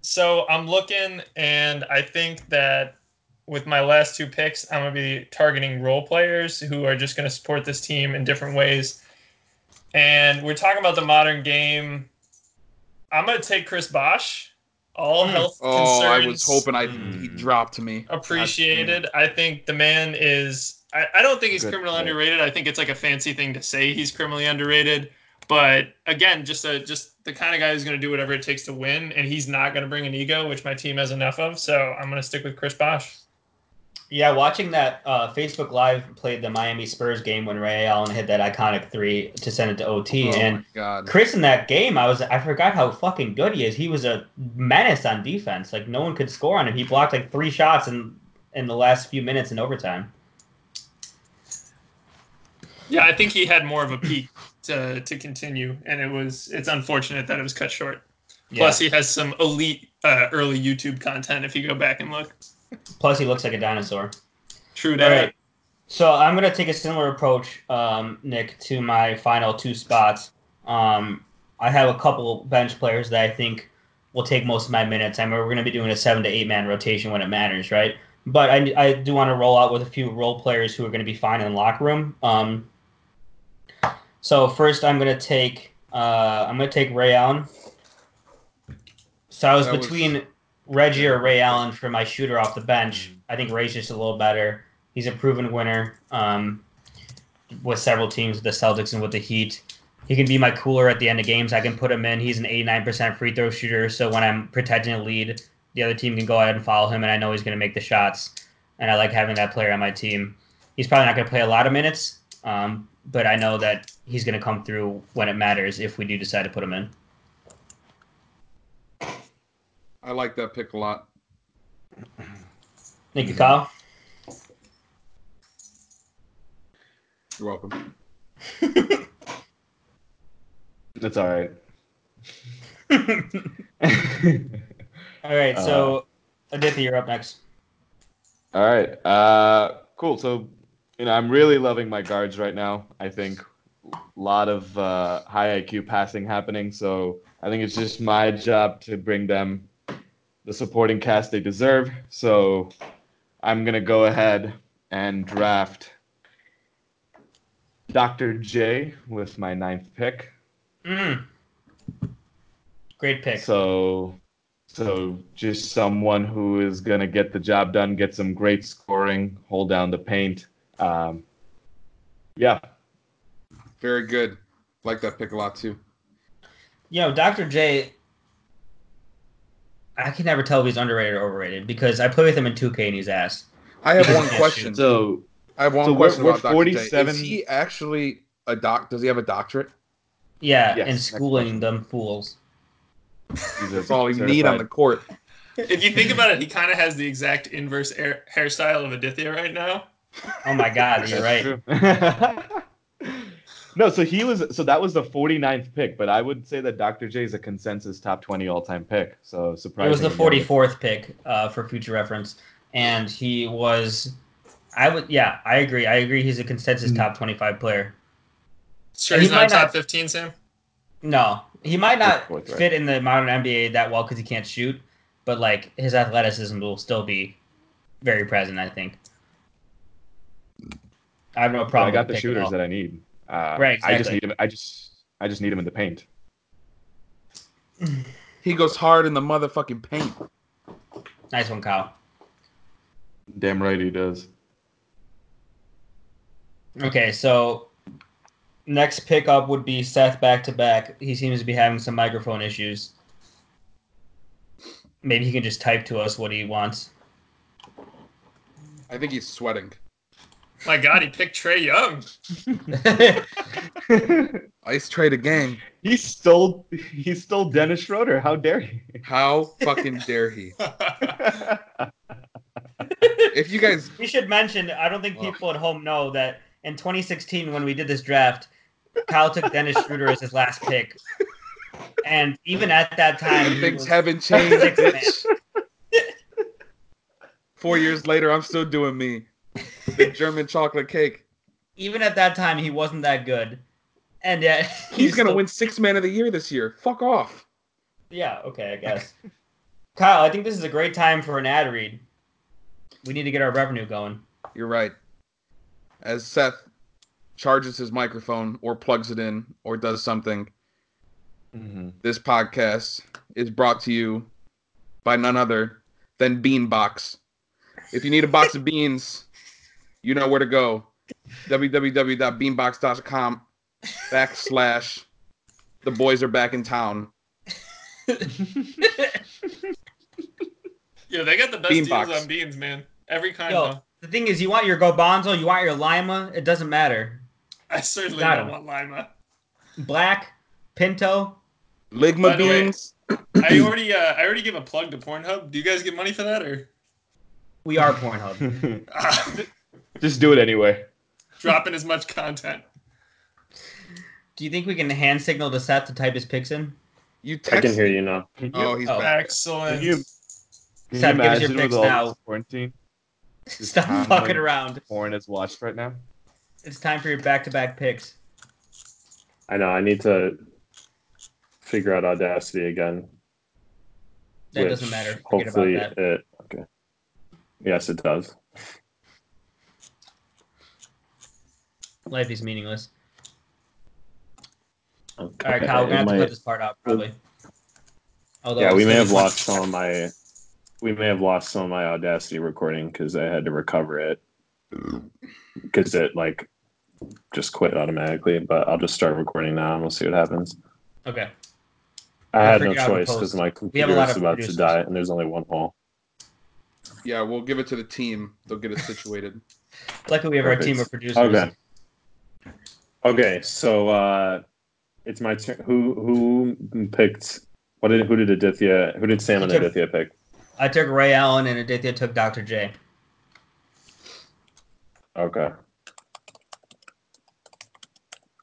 [SPEAKER 2] so I'm looking, and I think that with my last two picks, I'm gonna be targeting role players who are just gonna support this team in different ways. And we're talking about the modern game. I'm gonna take Chris Bosh. All health concerns.
[SPEAKER 3] Oh, I was hoping I he
[SPEAKER 5] Mm.
[SPEAKER 3] dropped to me.
[SPEAKER 2] appreciated. I think the man is. I, I don't think he's
[SPEAKER 5] Good
[SPEAKER 2] criminally
[SPEAKER 5] pick.
[SPEAKER 2] underrated. I think it's like a fancy thing to say he's criminally underrated. But again, just a just the kind of guy who's going to do whatever it takes to win, and he's not going to bring an ego, which my team has enough of. So I'm going to stick with Chris Bosh.
[SPEAKER 1] Yeah, watching that uh, Facebook Live played the Miami Spurs game when Ray Allen hit that iconic three to send it to OT,
[SPEAKER 3] Oh
[SPEAKER 1] and
[SPEAKER 3] god.
[SPEAKER 1] Chris in that game, I was I forgot how fucking good he is. He was a menace on defense. Like no one could score on him. He blocked like three shots in in the last few minutes in overtime.
[SPEAKER 2] Yeah, I think he had more of a peak to to continue, and it was it's unfortunate that it was cut short. Plus, he has some elite uh, early YouTube content if you go back and look.
[SPEAKER 1] Plus he looks like a dinosaur.
[SPEAKER 2] True that.
[SPEAKER 1] right. So I'm gonna take a similar approach, um, Nick, to my final two spots. Um, I have a couple bench players that I think will take most of my minutes. I mean, we're gonna be doing a seven to eight man rotation when it matters, right? But I, I do want to roll out with a few role players who are going to be fine in the locker room. Um, so first, I'm gonna take uh, I'm gonna take Ray Allen. So I was
[SPEAKER 3] That was-
[SPEAKER 1] between Reggie or Ray Allen for my shooter off the bench. I think Ray's just a little better. He's a proven winner um, with several teams, with the Celtics and with the Heat. He can be my cooler at the end of games. I can put him in. He's an 89% free throw shooter. So when I'm protecting a lead, the other team can go ahead and follow him, and I know he's going to make the shots. And I like having that player on my team. He's probably not going to play a lot of minutes, um, but I know that he's going to come through when it matters if we do decide to put him in.
[SPEAKER 3] I like that pick a lot.
[SPEAKER 1] Thank you, Kyle.
[SPEAKER 3] You're welcome.
[SPEAKER 5] That's all right.
[SPEAKER 1] All right, so Aditya, you're up next.
[SPEAKER 5] All right. Uh, cool. So, you know, I'm really loving my guards right now. I think a lot of uh, high IQ passing happening. So I think it's just my job to bring them the supporting cast they deserve. So I'm going to go ahead and draft Dr. J with my ninth pick.
[SPEAKER 1] Mm. Great pick.
[SPEAKER 5] So So just someone who is going to get the job done, get some great scoring, hold down the paint. Um, yeah,
[SPEAKER 3] Very good. Like that pick a lot too.
[SPEAKER 1] Yo, Dr. J. I can never tell if he's underrated or overrated because I play with him in 2K and he's ass.
[SPEAKER 3] I have one question.
[SPEAKER 5] so
[SPEAKER 3] I have one
[SPEAKER 5] So we're-
[SPEAKER 3] question
[SPEAKER 5] we're
[SPEAKER 3] about Dr. J.
[SPEAKER 5] 47
[SPEAKER 3] Is he actually a doc? Does he have a doctorate?
[SPEAKER 1] Yeah,
[SPEAKER 5] Yes,
[SPEAKER 1] and schooling them fools.
[SPEAKER 3] That's all you need on the court.
[SPEAKER 2] If you think about it, he kind of has the exact inverse air, hairstyle of Aditya right now.
[SPEAKER 1] Oh my god, you're right.
[SPEAKER 5] That's true. no, so he was so that was the 49th pick, but I would say that Dr. J is a consensus top 20 all-time pick. So
[SPEAKER 1] surprise.
[SPEAKER 5] It
[SPEAKER 1] was the 44th pick uh, for future reference, and he was. I would, yeah, I agree. I agree. He's a consensus
[SPEAKER 5] Hmm.
[SPEAKER 1] top 25 player.
[SPEAKER 2] Sure,
[SPEAKER 1] And
[SPEAKER 2] he's
[SPEAKER 1] he
[SPEAKER 2] not top
[SPEAKER 1] not-
[SPEAKER 2] 15, Sam.
[SPEAKER 1] No, he might not
[SPEAKER 5] Fourth, right.
[SPEAKER 1] fit in the modern NBA that well because he can't shoot, but like his athleticism will still be very present. I think. I have no
[SPEAKER 5] But
[SPEAKER 1] problem.
[SPEAKER 5] I got the shooters that I need. Uh,
[SPEAKER 1] Right,
[SPEAKER 5] I just need him. I just I just need him in the paint.
[SPEAKER 3] He goes hard in the motherfucking paint.
[SPEAKER 1] Nice one, Kyle.
[SPEAKER 5] Damn right he does.
[SPEAKER 1] Okay, so next pickup would be Seth back to back. He seems to be having some microphone issues. Maybe he can just type to us what he wants.
[SPEAKER 3] I think he's sweating.
[SPEAKER 2] My God, he picked Trae Young.
[SPEAKER 3] Ice trade again.
[SPEAKER 5] he stole he stole Dennis Schroeder. How dare he?
[SPEAKER 3] How fucking dare he? If you guys,
[SPEAKER 1] we should mention, I don't think
[SPEAKER 3] Well.
[SPEAKER 1] people at home know that in 2016, when we did this draft, Kyle took Dennis Schroeder as his last pick. And even at that time,
[SPEAKER 3] things haven't changed, bitch. Four years later, I'm still doing me. The German chocolate cake.
[SPEAKER 1] even at that time, he wasn't that good. And yet,
[SPEAKER 3] He's gonna
[SPEAKER 1] still-
[SPEAKER 3] win six man of the year this year. Fuck off.
[SPEAKER 1] Yeah, okay, I guess. Kyle, I think this is a great time for an ad read. We need to get our revenue going.
[SPEAKER 3] You're right. As Seth charges his microphone or plugs it in or does something,
[SPEAKER 5] Mhm.
[SPEAKER 3] this podcast is brought to you by none other than Beanbox. If you need a box of beans, you know where to go. www.beanbox.com backslash the boys are back in town.
[SPEAKER 2] Yeah, they got the best
[SPEAKER 3] Beanbox.
[SPEAKER 2] deals on beans, man. Every kind
[SPEAKER 1] Yo,
[SPEAKER 2] though.
[SPEAKER 1] the thing is, you want your Gobanzo, you want your Lima, it doesn't matter.
[SPEAKER 2] I certainly
[SPEAKER 1] Got
[SPEAKER 2] don't
[SPEAKER 1] him.
[SPEAKER 2] want Lima.
[SPEAKER 1] Black, Pinto,
[SPEAKER 3] Ligma
[SPEAKER 2] By the way-
[SPEAKER 3] beans.
[SPEAKER 2] I already uh, I already gave a plug to Pornhub. Do you guys get money for that or
[SPEAKER 1] we are Pornhub.
[SPEAKER 5] Just do it anyway.
[SPEAKER 2] dropping as much content?
[SPEAKER 1] Do you think we can hand signal to Seth to type his picks in?
[SPEAKER 3] You
[SPEAKER 4] I can hear you now.
[SPEAKER 3] Oh, he's
[SPEAKER 1] Oh.
[SPEAKER 3] back.
[SPEAKER 2] Excellent.
[SPEAKER 5] Can you, can you
[SPEAKER 1] Seth, give us your picks now.
[SPEAKER 5] quarantine? Just
[SPEAKER 1] Stop
[SPEAKER 5] how
[SPEAKER 1] fucking around.
[SPEAKER 5] Porn is watched right now.
[SPEAKER 1] It's time for your back-to-back picks.
[SPEAKER 4] I know. I need to figure out Audacity again.
[SPEAKER 1] That doesn't matter. Forget
[SPEAKER 4] Hopefully,
[SPEAKER 1] about that.
[SPEAKER 4] it. Okay. Yes, it does.
[SPEAKER 1] Life is meaningless.
[SPEAKER 4] Okay.
[SPEAKER 1] All right, Kyle, we're gonna have
[SPEAKER 4] It
[SPEAKER 1] to
[SPEAKER 4] might-
[SPEAKER 1] put this part out probably. Although
[SPEAKER 4] yeah, we may have lost some of my. We may have lost some of my Audacity recording because I had to recover it because it like just quit automatically. But I'll just start recording now and we'll see what happens.
[SPEAKER 1] Okay.
[SPEAKER 4] I
[SPEAKER 1] We'll
[SPEAKER 4] had no
[SPEAKER 1] figure out the
[SPEAKER 4] choice because my
[SPEAKER 1] We have a
[SPEAKER 4] computer
[SPEAKER 1] lot
[SPEAKER 4] is about
[SPEAKER 1] producers.
[SPEAKER 4] to die and there's only one hole.
[SPEAKER 3] Yeah, we'll give it to the team. They'll get it situated.
[SPEAKER 1] Luckily, we have our team of producers.
[SPEAKER 4] Okay. Okay, so uh it's my turn. Who who picked? What did who did Aditya? Who did Sam and
[SPEAKER 1] took-
[SPEAKER 4] Aditya pick?
[SPEAKER 1] I took Ray Allen and Aditya took Dr. J.
[SPEAKER 4] Okay.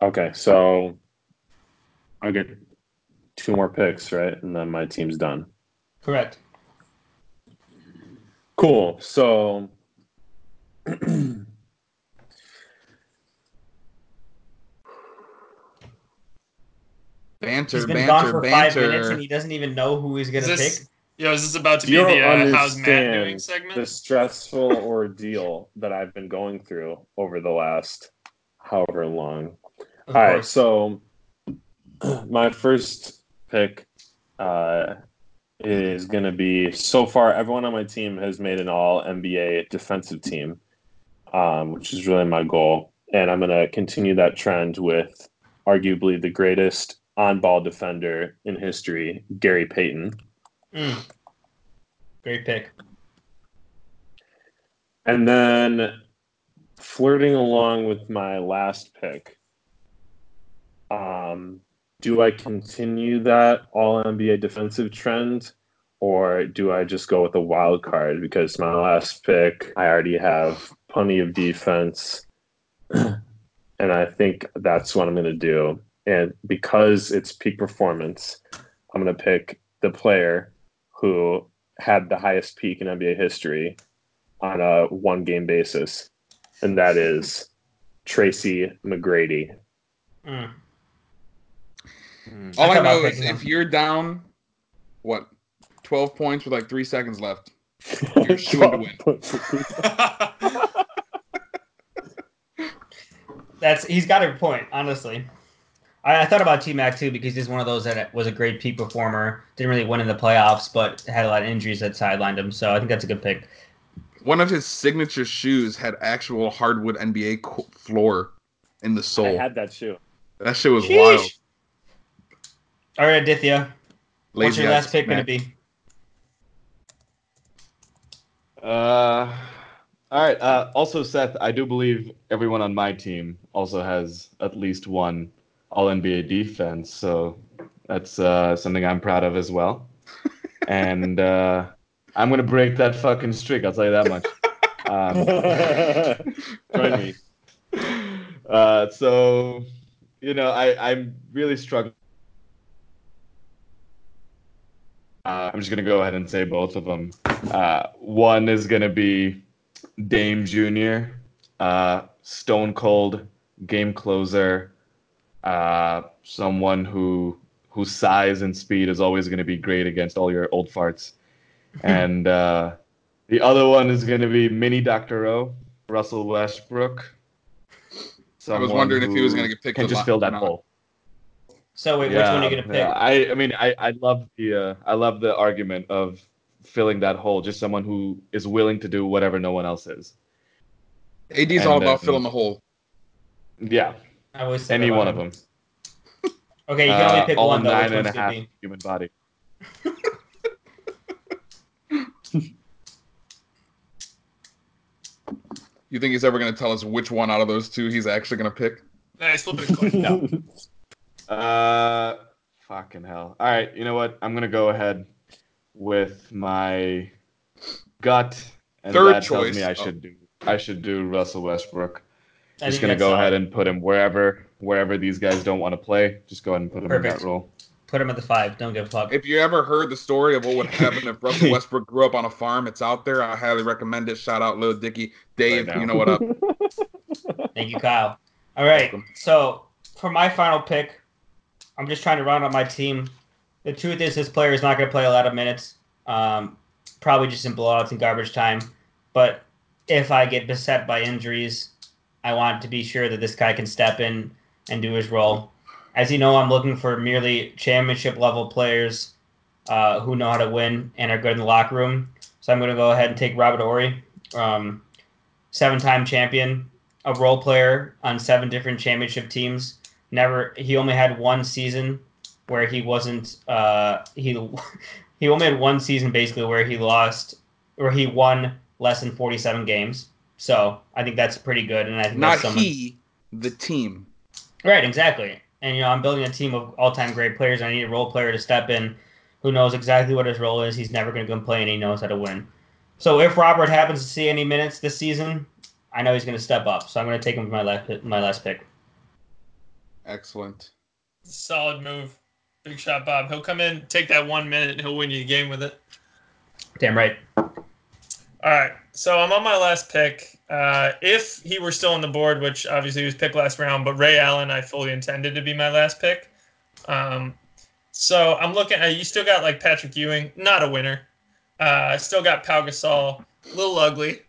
[SPEAKER 4] Okay, so I get two more picks, right? And then my team's done.
[SPEAKER 1] Correct.
[SPEAKER 4] Cool. So
[SPEAKER 3] Banter,
[SPEAKER 1] He's been gone
[SPEAKER 3] banter,
[SPEAKER 1] for five minutes and he doesn't even know who he's gonna
[SPEAKER 2] Is this,
[SPEAKER 1] pick.
[SPEAKER 2] yo, is this about to be
[SPEAKER 4] You
[SPEAKER 2] the
[SPEAKER 4] don't
[SPEAKER 2] uh, how's Matt doing segment?
[SPEAKER 4] the stressful ordeal that I've been going through over the last however long.
[SPEAKER 1] Of
[SPEAKER 4] All right,
[SPEAKER 1] course.
[SPEAKER 4] so my first pick uh, is going to be so far, everyone on my team has made an all NBA defensive team, um, which is really my goal. And I'm going to continue that trend with arguably the greatest on ball defender in history, Gary Payton.
[SPEAKER 1] Mm. Great pick.
[SPEAKER 4] And then flirting along with my last pick. Um, do I continue that all NBA defensive trend or do I just go with a wild card because my last pick I already have plenty of defense and I think that's what I'm going to do and because it's peak performance I'm going to pick the player who had the highest peak in NBA history on a one game basis and that is Tracy McGrady.
[SPEAKER 1] Mm.
[SPEAKER 3] All
[SPEAKER 1] I
[SPEAKER 3] I, know is
[SPEAKER 1] picking
[SPEAKER 3] if you're down, what, 12 points with like three seconds left, You're shooing to win.
[SPEAKER 1] That's he's got a point, honestly. I, I thought about T Mac too because he's one of those that was a great peak performer. Didn't really win in the playoffs, but had a lot of injuries that sidelined him. So I think that's a good pick.
[SPEAKER 3] one of his signature shoes had actual hardwood NBA co- floor in the sole.
[SPEAKER 4] I had that shoe.
[SPEAKER 3] that shit was
[SPEAKER 1] Sheesh.
[SPEAKER 3] wild.
[SPEAKER 1] All right, Aditya, what's your last pick going to be?
[SPEAKER 5] Uh, all right. Uh, also, Seth, I do believe everyone on my team also has at least one All NBA defense, so that's uh, something I'm proud of as well. and uh, I'm gonna break that fucking streak. I'll tell you that much. Um, join me. Uh, so, you know, I, I'm really struggling. Uh, I'm just gonna go ahead and say both of them. Uh, one is gonna be Dame Jr., uh, Stone Cold game closer, uh, someone who whose size and speed is always gonna be great against all your old farts. and uh, the other one is gonna be Mini Dr. O, Russell Westbrook.
[SPEAKER 3] I was wondering if he was going to get picked.
[SPEAKER 5] can just
[SPEAKER 3] lot
[SPEAKER 5] fill that hole.
[SPEAKER 1] So wait, which one are you going to pick?
[SPEAKER 5] yeah. I, I mean, I, I love the uh, I love the argument of filling that hole. Just someone who is willing to do whatever no one else is.
[SPEAKER 3] AD's all about
[SPEAKER 5] um,
[SPEAKER 3] filling the hole.
[SPEAKER 5] Yeah,
[SPEAKER 1] I always say
[SPEAKER 5] any one of them.
[SPEAKER 1] Okay, you can only
[SPEAKER 5] Uh,
[SPEAKER 1] pick
[SPEAKER 5] all
[SPEAKER 1] one though. Which
[SPEAKER 5] nine and
[SPEAKER 1] one's
[SPEAKER 5] a half
[SPEAKER 1] going to be?
[SPEAKER 5] human body.
[SPEAKER 3] You think he's ever going to tell us which one out of those two he's actually going to pick?
[SPEAKER 2] Nice, flip it a coin.
[SPEAKER 1] No.
[SPEAKER 5] Uh, fucking hell. All right, you know what? I'm gonna go ahead with my gut, and
[SPEAKER 3] Third
[SPEAKER 5] that tells
[SPEAKER 3] choice.
[SPEAKER 5] me I
[SPEAKER 3] Oh.
[SPEAKER 5] should do I should do Russell Westbrook.
[SPEAKER 1] I
[SPEAKER 5] Just gonna go
[SPEAKER 1] solid.
[SPEAKER 5] ahead and put him wherever wherever these guys don't want to play. Just go ahead and put him in that role.
[SPEAKER 1] Put him at the five. Don't give a fuck.
[SPEAKER 3] If you ever heard the story of what would happen if Russell Westbrook grew up on a farm, it's out there. I highly recommend it. Shout out Lil Dicky. Dave,
[SPEAKER 5] Right
[SPEAKER 3] you know what up.
[SPEAKER 1] Thank you, Kyle. All right. So for my final pick, I'm just trying to round out my team. The truth is, this player is not going to play a lot of minutes. Um, probably just in blowouts and garbage time. But if I get beset by injuries, I want to be sure that this guy can step in and do his role. As you know, I'm looking for merely championship level players uh, who know how to win and are good in the locker room. So I'm going to go ahead and take Robert Horry, um, seven time champion, a role player on seven different championship teams. Never, he only had one season where he wasn't. Uh, he he only had one season basically where he lost or he won less than 47 games. So I think that's pretty good, and I think
[SPEAKER 3] Not
[SPEAKER 1] that's someone,
[SPEAKER 3] he, the team.
[SPEAKER 1] Right, exactly. And you know, I'm building a team of all-time great players. And I need a role player to step in, who knows exactly what his role is. He's never going to complain. He knows how to win. So if Robert happens to see any minutes this season, I know he's going to step up. So I'm going to take him for my last my last pick.
[SPEAKER 3] Excellent.
[SPEAKER 2] Solid move. Big shot, Bob. He'll come in, take that one minute, and he'll win you a game with it.
[SPEAKER 1] Damn right.
[SPEAKER 2] All right. So I'm on my last pick. Uh, if he were still on the board, which obviously he was picked last round, but Ray Allen, I fully intended to be my last pick. Um, so I'm looking at you still got like Patrick Ewing, not a winner. Uh, still got Pau Gasol, a little ugly.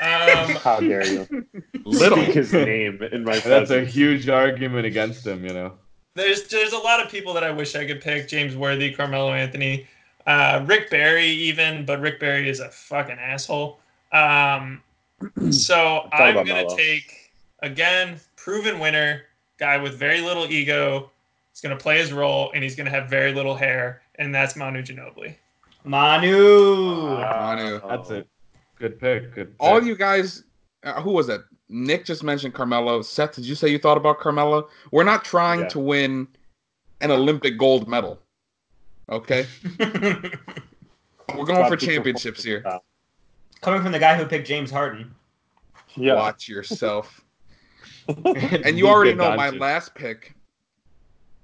[SPEAKER 2] Um,
[SPEAKER 4] How dare you?
[SPEAKER 3] Little.
[SPEAKER 4] Speak his name in my
[SPEAKER 5] That's a huge argument against him, you know.
[SPEAKER 2] there's there's a lot of people that I wish I could pick. James Worthy, Carmelo Anthony. Uh, Rick Barry, even, but Rick Barry is a fucking asshole. Um, so I'm gonna
[SPEAKER 6] Melo.
[SPEAKER 2] take again proven winner, guy with very little ego. He's gonna play his role, and he's gonna have very little hair, and that's Manu Ginobili.
[SPEAKER 1] Manu.
[SPEAKER 3] Manu.
[SPEAKER 5] That's it. Good pick. Good. Pick.
[SPEAKER 3] All you guys, uh, who was that? Nick just mentioned Carmelo. Seth, did you say you thought about Carmelo? We're not trying
[SPEAKER 6] Yeah.
[SPEAKER 3] to win an Olympic gold medal. Okay, we're going for championships here.
[SPEAKER 1] Coming from the guy who picked James Harden.
[SPEAKER 6] Yeah.
[SPEAKER 3] Watch yourself. And you already know my last pick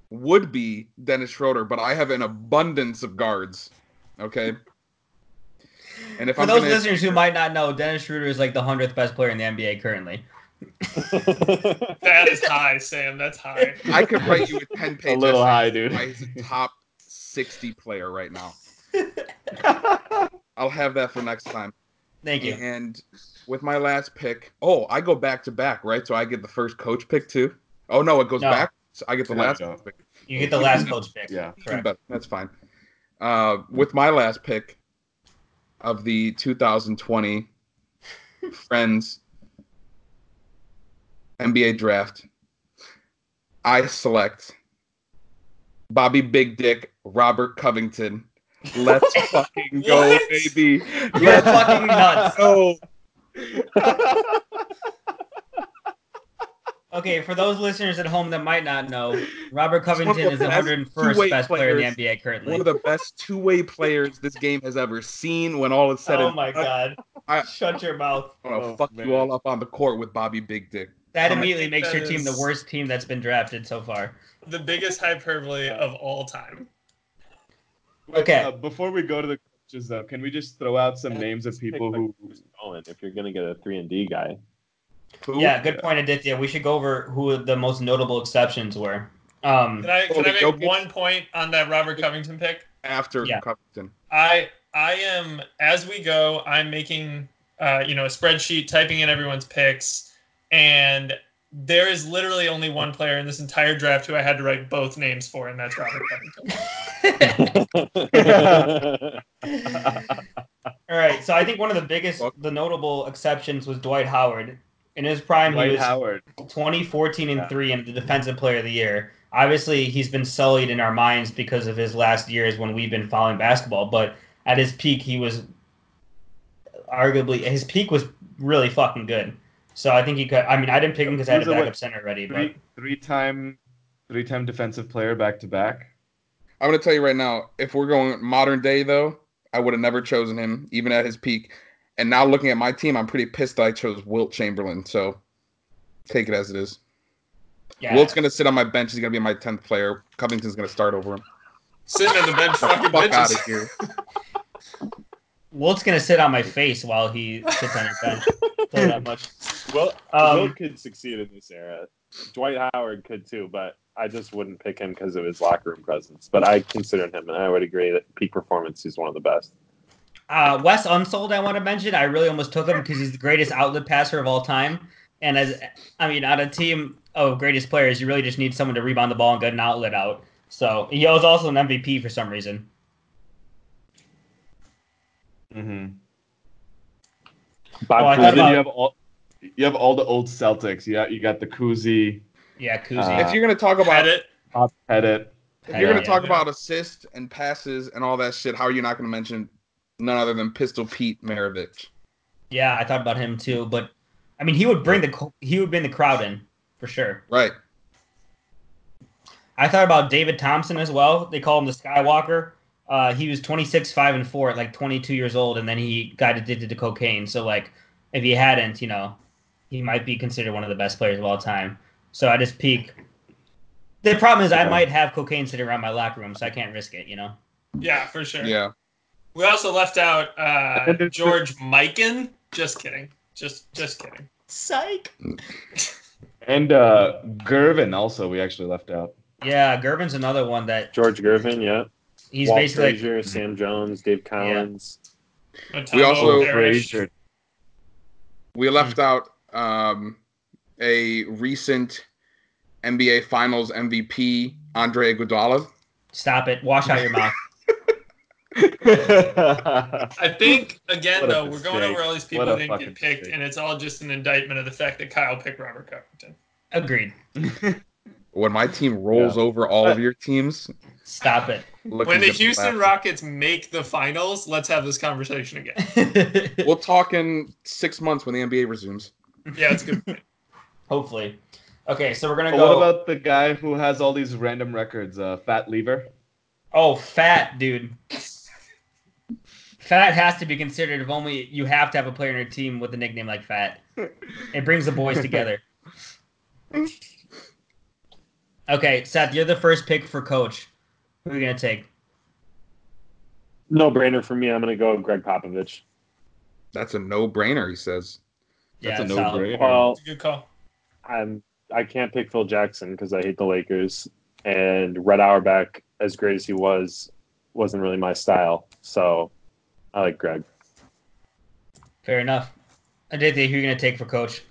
[SPEAKER 3] would be Dennis Schroeder, but I have an abundance of guards. Okay. And if
[SPEAKER 1] For
[SPEAKER 3] I'm
[SPEAKER 1] those
[SPEAKER 3] gonna,
[SPEAKER 1] listeners who might not know, Dennis Schroeder is like the hundredth best player in the NBA currently.
[SPEAKER 2] That is high, Sam. That's high.
[SPEAKER 3] I could write you a ten
[SPEAKER 5] A little high, dude.
[SPEAKER 3] why he's a top sixty player right now. I'll have that for next time.
[SPEAKER 1] Thank you.
[SPEAKER 3] And with my last pick, oh, I go back to back, right? So I get the first coach pick too. Oh no, it goes
[SPEAKER 1] No.
[SPEAKER 3] back. So I get the
[SPEAKER 5] No,
[SPEAKER 3] last
[SPEAKER 5] no.
[SPEAKER 3] pick.
[SPEAKER 1] You get the last coach pick.
[SPEAKER 5] Yeah.
[SPEAKER 1] Correct.
[SPEAKER 3] better. That's fine. Uh, with my last pick of the 2020 Friends NBA draft, I select Bobby Big Dick Robert Covington. Let's fucking go, baby.
[SPEAKER 1] You're
[SPEAKER 3] Let's
[SPEAKER 1] fucking nuts.
[SPEAKER 3] go.
[SPEAKER 1] Okay, for those listeners at home that might not know, Robert Covington is
[SPEAKER 3] the
[SPEAKER 1] the
[SPEAKER 3] best
[SPEAKER 1] 101st best player in the NBA currently.
[SPEAKER 3] One of the best two-way players this game has ever seen. When all is said
[SPEAKER 1] oh
[SPEAKER 3] and
[SPEAKER 1] my god.
[SPEAKER 3] I-
[SPEAKER 1] Shut your mouth.
[SPEAKER 3] I'm gonna
[SPEAKER 5] Oh,
[SPEAKER 3] fuck
[SPEAKER 5] man.
[SPEAKER 3] you all up on the court with Bobby Big Dick.
[SPEAKER 1] That immediately makes
[SPEAKER 2] that
[SPEAKER 1] your team the worst team that's been drafted so far.
[SPEAKER 2] The biggest hyperbole of all time.
[SPEAKER 1] Okay.
[SPEAKER 5] Uh, before we go to the coaches, though, can we just throw out some names of people who?
[SPEAKER 6] who's if you're gonna get a three and D guy.
[SPEAKER 3] Who?
[SPEAKER 1] Yeah, good point, Aditya. We should go over who the most notable exceptions were. Um,
[SPEAKER 2] Can I can I make
[SPEAKER 3] Jokic?
[SPEAKER 2] one point on that Robert Covington pick?
[SPEAKER 3] After
[SPEAKER 1] Yeah.
[SPEAKER 3] Covington.
[SPEAKER 2] I I am as we go. I'm making uh, you know a spreadsheet, typing in everyone's picks, and there is literally only one player in this entire draft who I had to write both names for, and that's Robert Covington.
[SPEAKER 1] all right, so I think one of the biggest, the notable exceptions was Dwight Howard. In his prime, he was
[SPEAKER 5] Howard.
[SPEAKER 1] 20, 14, and
[SPEAKER 5] Yeah.
[SPEAKER 1] 3 and the defensive player of the year. Obviously, he's been sullied in our minds because of his last years when we've been following basketball, but at his peak, he was arguably, his peak was really fucking good. So I think he could, I mean, I didn't pick him because I had a
[SPEAKER 5] He was what,
[SPEAKER 1] backup center ready, but
[SPEAKER 5] Three three-time, three-time defensive player back to back.
[SPEAKER 3] I'm gonna tell you right now, if we're going modern day though, I would have never chosen him, even at his peak. And now looking at my team, I'm pretty pissed that I chose Wilt Chamberlain. So take it as it is.
[SPEAKER 1] yeah.
[SPEAKER 3] Wilt's gonna sit on my bench. He's gonna be my tenth player. Covington's gonna start over him.
[SPEAKER 2] Sitting on the bench, fucking
[SPEAKER 3] Fuck out of here.
[SPEAKER 1] Wilt's going to sit on my face while he sits on your bench. Tell that much.
[SPEAKER 6] Well,
[SPEAKER 1] Um,
[SPEAKER 6] Will could succeed in this era. Dwight Howard could too, but I just wouldn't pick him because of his locker room presence. But I considered him, and I would agree that peak performance, he's one of the best.
[SPEAKER 1] Uh, Wes Unseld, I want to mention. I really almost took him because he's the greatest outlet passer of all time. And as I mean, on a team of greatest players, you really just need someone to rebound the ball and get an outlet out. So he was also an MVP for some reason.
[SPEAKER 5] Mm-hmm.
[SPEAKER 6] Bob
[SPEAKER 1] Oh, I
[SPEAKER 6] Cousy-
[SPEAKER 1] thought
[SPEAKER 5] And then
[SPEAKER 1] about-
[SPEAKER 5] you have all, you have all the old Celtics. You got you got the Cousy,
[SPEAKER 1] Yeah, Cousy.
[SPEAKER 5] Uh,
[SPEAKER 3] if you're gonna talk about
[SPEAKER 2] Had it.
[SPEAKER 5] Pettit.
[SPEAKER 3] if you're gonna
[SPEAKER 1] Yeah.
[SPEAKER 3] talk about assists and passes and all that shit, how are you not gonna mention none other than Pistol Pete Maravich?
[SPEAKER 1] yeah, I thought about him too. But I mean, he would bring the he would bring the crowd in for sure.
[SPEAKER 3] Right.
[SPEAKER 1] I thought about David Thompson as well. They call him the Skywalker. Uh, he was 26, 5, and 4 at like 22 years old, and then he got addicted to cocaine. So, like, if he hadn't, you know, he might be considered one of the best players of all time. So, I just peak, the problem is I might have cocaine sitting around my locker room, so I can't risk it, you know?
[SPEAKER 2] Yeah, for sure.
[SPEAKER 3] Yeah.
[SPEAKER 2] We also left out uh, George Mikan. Just kidding. Just just kidding.
[SPEAKER 1] Psych.
[SPEAKER 5] And uh, Gervin also we actually left out.
[SPEAKER 1] Yeah, Gervin's another one that
[SPEAKER 6] George Gervin, yeah.
[SPEAKER 1] He's
[SPEAKER 6] Walt
[SPEAKER 1] basically like,
[SPEAKER 6] Sam Jones, Dave Cowens.
[SPEAKER 2] We
[SPEAKER 3] also-
[SPEAKER 5] Frazier.
[SPEAKER 3] We left out um, a recent NBA Finals MVP, Andre Iguodala.
[SPEAKER 1] stop it, wash out your mouth.
[SPEAKER 2] I think again
[SPEAKER 5] What
[SPEAKER 2] though, we're going over all these people
[SPEAKER 5] a
[SPEAKER 2] who didn't get picked,
[SPEAKER 5] mistake.
[SPEAKER 2] and it's all just an indictment of the fact that Kyle picked Robert Covington.
[SPEAKER 1] Agreed.
[SPEAKER 3] When my team rolls over all of your teams,
[SPEAKER 1] Stop it.
[SPEAKER 3] Look
[SPEAKER 2] when the Houston
[SPEAKER 3] laughing.
[SPEAKER 2] Rockets make the finals, let's have this conversation again.
[SPEAKER 3] We'll talk in six months when the NBA resumes.
[SPEAKER 2] Yeah, it's good.
[SPEAKER 1] Hopefully. Okay, so we're gonna
[SPEAKER 5] But
[SPEAKER 1] go.
[SPEAKER 5] what about the guy who has all these random records? Uh, Fat Lever.
[SPEAKER 1] Oh, fat dude. Fat has to be considered if only you have to have a player in your team with a nickname like Fat. It brings the boys together. Okay, Seth, you're the first pick for coach. Who are you gonna take?
[SPEAKER 6] No brainer for me. I'm going to go Gregg Popovich.
[SPEAKER 3] That's a no-brainer, he says.
[SPEAKER 5] That's a
[SPEAKER 1] it's solid.
[SPEAKER 5] no-brainer.
[SPEAKER 6] Well,
[SPEAKER 2] It's a good call.
[SPEAKER 6] I'm I can't pick Phil Jackson because I hate the Lakers, and Red Auerbach, as great as he was, wasn't really my style. So I like Gregg.
[SPEAKER 1] Fair enough. Aditya, who are you gonna take for coach?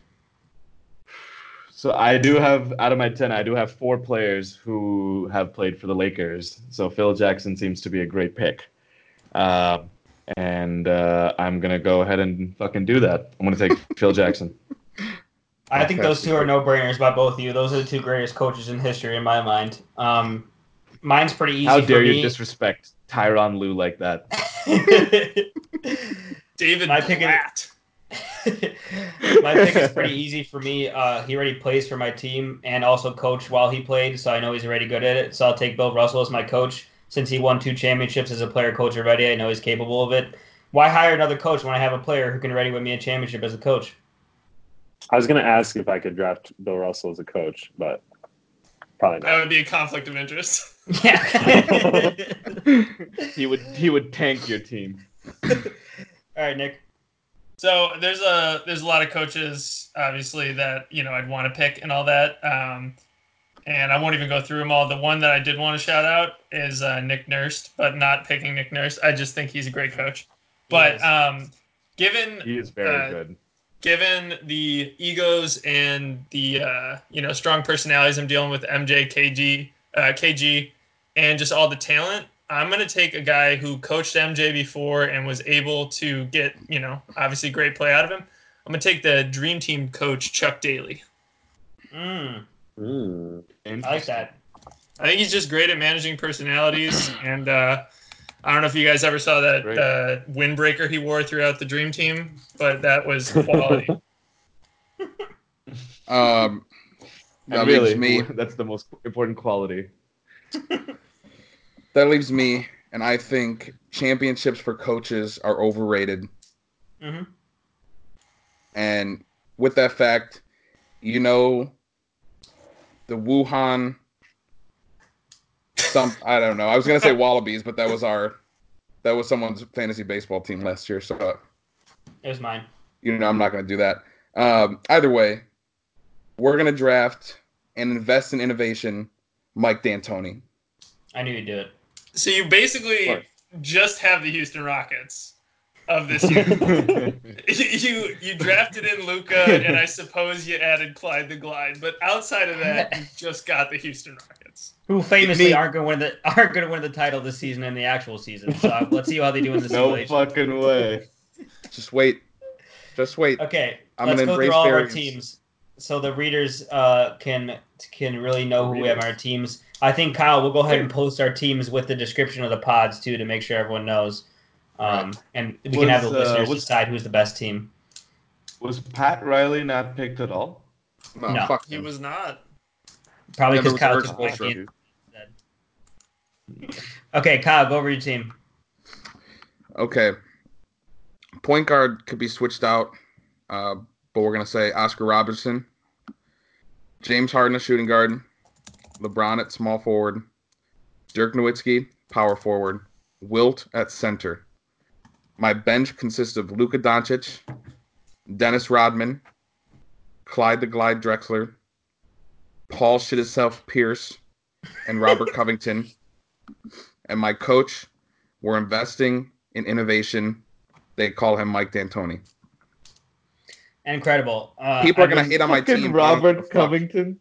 [SPEAKER 5] So I do have out of my ten, I do have four players who have played for the Lakers. So Phil Jackson seems to be a great pick, uh, and uh, I'm gonna go ahead and fucking do that. I'm gonna take Phil Jackson.
[SPEAKER 1] I think those two are no brainers by both of you. Those are the two greatest coaches in history in my mind. Um, mine's pretty easy.
[SPEAKER 5] How
[SPEAKER 1] for
[SPEAKER 5] dare you disrespect Tyronn Lue like that?
[SPEAKER 2] David
[SPEAKER 1] My pick is-
[SPEAKER 2] Blatt.
[SPEAKER 1] My pick is pretty easy for me. Uh, he already plays for my team and also coached while he played, so I know he's already good at it. So I'll take Bill Russell as my coach. Since he won two championships as a player coach already, I know he's capable of it. Why hire another coach when I have a player who can ready win me a championship as a coach?
[SPEAKER 6] I was going to ask if I could draft Bill Russell as a coach, but probably not.
[SPEAKER 2] That would be a conflict of interest.
[SPEAKER 1] Yeah.
[SPEAKER 5] He would he would tank your team.
[SPEAKER 1] All right, Nick.
[SPEAKER 2] So there's a there's a lot of coaches obviously that you know I'd want to pick and all that. Um, and I won't even go through them all. The one that I did want to shout out is uh, Nick Nurse, but not picking Nick Nurse. I just think he's a great coach. But um, given
[SPEAKER 5] He is very
[SPEAKER 2] Uh,
[SPEAKER 5] good.
[SPEAKER 2] given the egos and the uh, you know strong personalities I'm dealing with MJ, KG, uh, KG, and just all the talent, I'm gonna take a guy who coached MJ before and was able to get you know obviously great play out of him. I'm gonna take the Dream Team coach Chuck Daly.
[SPEAKER 1] Mm,
[SPEAKER 6] Hmm.
[SPEAKER 1] I like that.
[SPEAKER 2] I think he's just great at managing personalities, and uh, I don't know if you guys ever saw that uh, windbreaker he wore throughout the Dream Team, but that was quality.
[SPEAKER 3] Um, that
[SPEAKER 5] really,
[SPEAKER 3] leaves me.
[SPEAKER 5] that's the most important quality.
[SPEAKER 3] That leaves me, and I think championships for coaches are overrated.
[SPEAKER 1] hmm
[SPEAKER 3] And with that fact, you know, the Wuhan. Some I don't know. I was gonna say Wallabies, but that was our, that was someone's fantasy baseball team last year. So
[SPEAKER 1] It was mine.
[SPEAKER 3] you know I'm not gonna do that. Um, either way, we're gonna draft and invest in innovation, Mike D'Antoni.
[SPEAKER 1] I knew you'd do it.
[SPEAKER 2] So you basically
[SPEAKER 6] course.
[SPEAKER 2] just have the Houston Rockets of this year. you you drafted in Luka, and I suppose you added Clyde the Glide, but outside of that, you just got the Houston Rockets.
[SPEAKER 1] Who famously aren't going to win the aren't going to win the title this season in the actual season. So let's see how they do in the
[SPEAKER 5] no
[SPEAKER 1] simulation.
[SPEAKER 5] fucking way.
[SPEAKER 3] Just wait, just wait.
[SPEAKER 1] Okay,
[SPEAKER 3] I'm
[SPEAKER 1] let's
[SPEAKER 3] gonna
[SPEAKER 1] go through all of our teams so the readers uh, can can really know who we have on our teams. I think Kyle, we'll go ahead and post our teams with the description of the pods too to make sure everyone knows, um, and we can have the
[SPEAKER 5] Was, uh,
[SPEAKER 1] listeners
[SPEAKER 5] was-
[SPEAKER 1] decide who's the best team.
[SPEAKER 5] Was Pat Riley not picked at all?
[SPEAKER 3] No,
[SPEAKER 1] No.
[SPEAKER 3] fuck
[SPEAKER 2] He was not.
[SPEAKER 1] Probably because Kyle
[SPEAKER 3] reversed
[SPEAKER 1] took
[SPEAKER 3] full
[SPEAKER 1] Mike Okay, Kyle, go over your team.
[SPEAKER 3] Okay. Point guard could be switched out, uh, but we're gonna say Oscar Robertson, James Harden, a shooting guard, LeBron at small forward, Dirk Nowitzki, power forward, Wilt at center. My bench consists of Luka Doncic, Dennis Rodman, Clyde the Glide Drexler, Paul shit himself Pierce, and Robert Covington. And my coach, we're investing in innovation. They call him Mike D'Antoni.
[SPEAKER 1] Incredible. Uh,
[SPEAKER 3] People are gonna
[SPEAKER 1] would-
[SPEAKER 3] hate on my team. but I don't give a
[SPEAKER 5] Robert. Covington.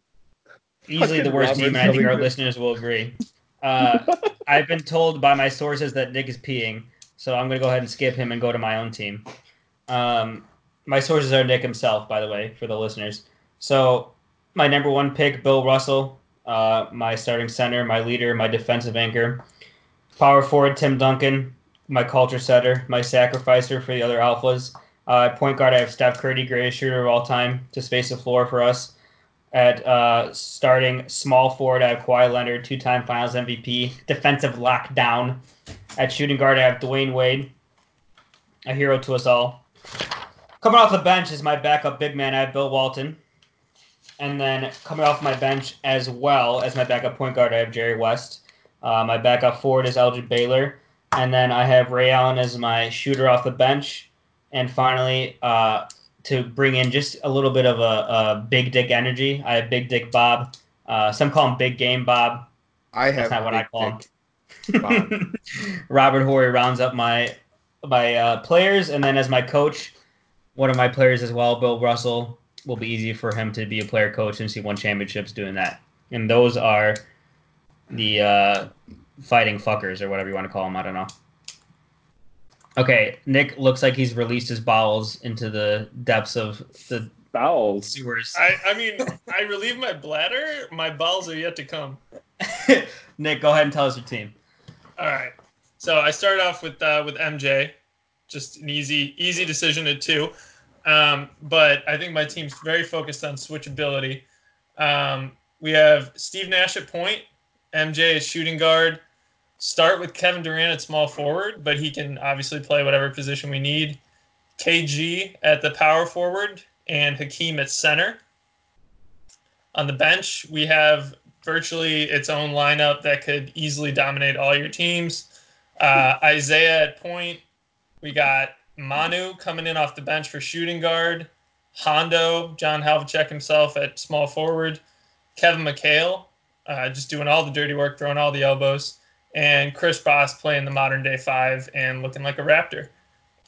[SPEAKER 1] Easily the worst team, and I think our listeners will agree. Uh, I've been told by my sources that Nick is peeing. so I'm going to go ahead and skip him and go to my own team. Um, my sources are Nick himself, by the way, for the listeners. So my number one pick, Bill Russell, uh, my starting center, my leader, my defensive anchor. Power forward, Tim Duncan, my culture setter, my sacrificer for the other alphas. Uh, point guard, I have Steph Curry, greatest shooter of all time, to space the floor for us. At uh, starting small forward, I have Kawhi Leonard, two-time Finals MVP, defensive lockdown. At shooting guard, I have Dwyane Wade, a hero to us all. Coming off the bench is my backup big man. I have Bill Walton. And then coming off my bench as well as my backup point guard, I have Jerry West. Uh, my backup forward is Elgin Baylor. And then I have Ray Allen as my shooter off the bench. And finally, uh, to bring in just a little bit of a, a big dick energy, I have Big Dick Bob. Uh, some call him Big Game Bob.
[SPEAKER 3] I
[SPEAKER 1] That's
[SPEAKER 3] have
[SPEAKER 1] not what I call him.
[SPEAKER 3] Bob.
[SPEAKER 1] Robert Horry rounds up my my uh, players, and then as my coach, one of my players as well, Bill Russell, will be easy for him to be a player coach since he won championships doing that. And those are the uh, fighting fuckers or whatever you want to call them. I don't know. Okay, Nick looks like he's released his bowels into the depths of the
[SPEAKER 6] Bowels.
[SPEAKER 1] sewers.
[SPEAKER 2] I, I mean, I relieve my bladder. My balls are yet to come.
[SPEAKER 1] Nick, go ahead and tell us your team.
[SPEAKER 2] All right. So I started off with uh, with MJ, just an easy easy decision at two. Um, but I think my team's very focused on switchability. Um, we have Steve Nash at point, MJ as shooting guard. Start with Kevin Durant at small forward, but he can obviously play whatever position we need. KG at the power forward and Hakeem at center. On the bench, we have virtually its own lineup that could easily dominate all your teams. Uh, Isaiah at point. We got Manu coming in off the bench for shooting guard. Hondo, John Havlicek himself at small forward. Kevin McHale, uh, just doing all the dirty work, throwing all the elbows. And Chris Bosh playing the modern day five and looking like a Raptor.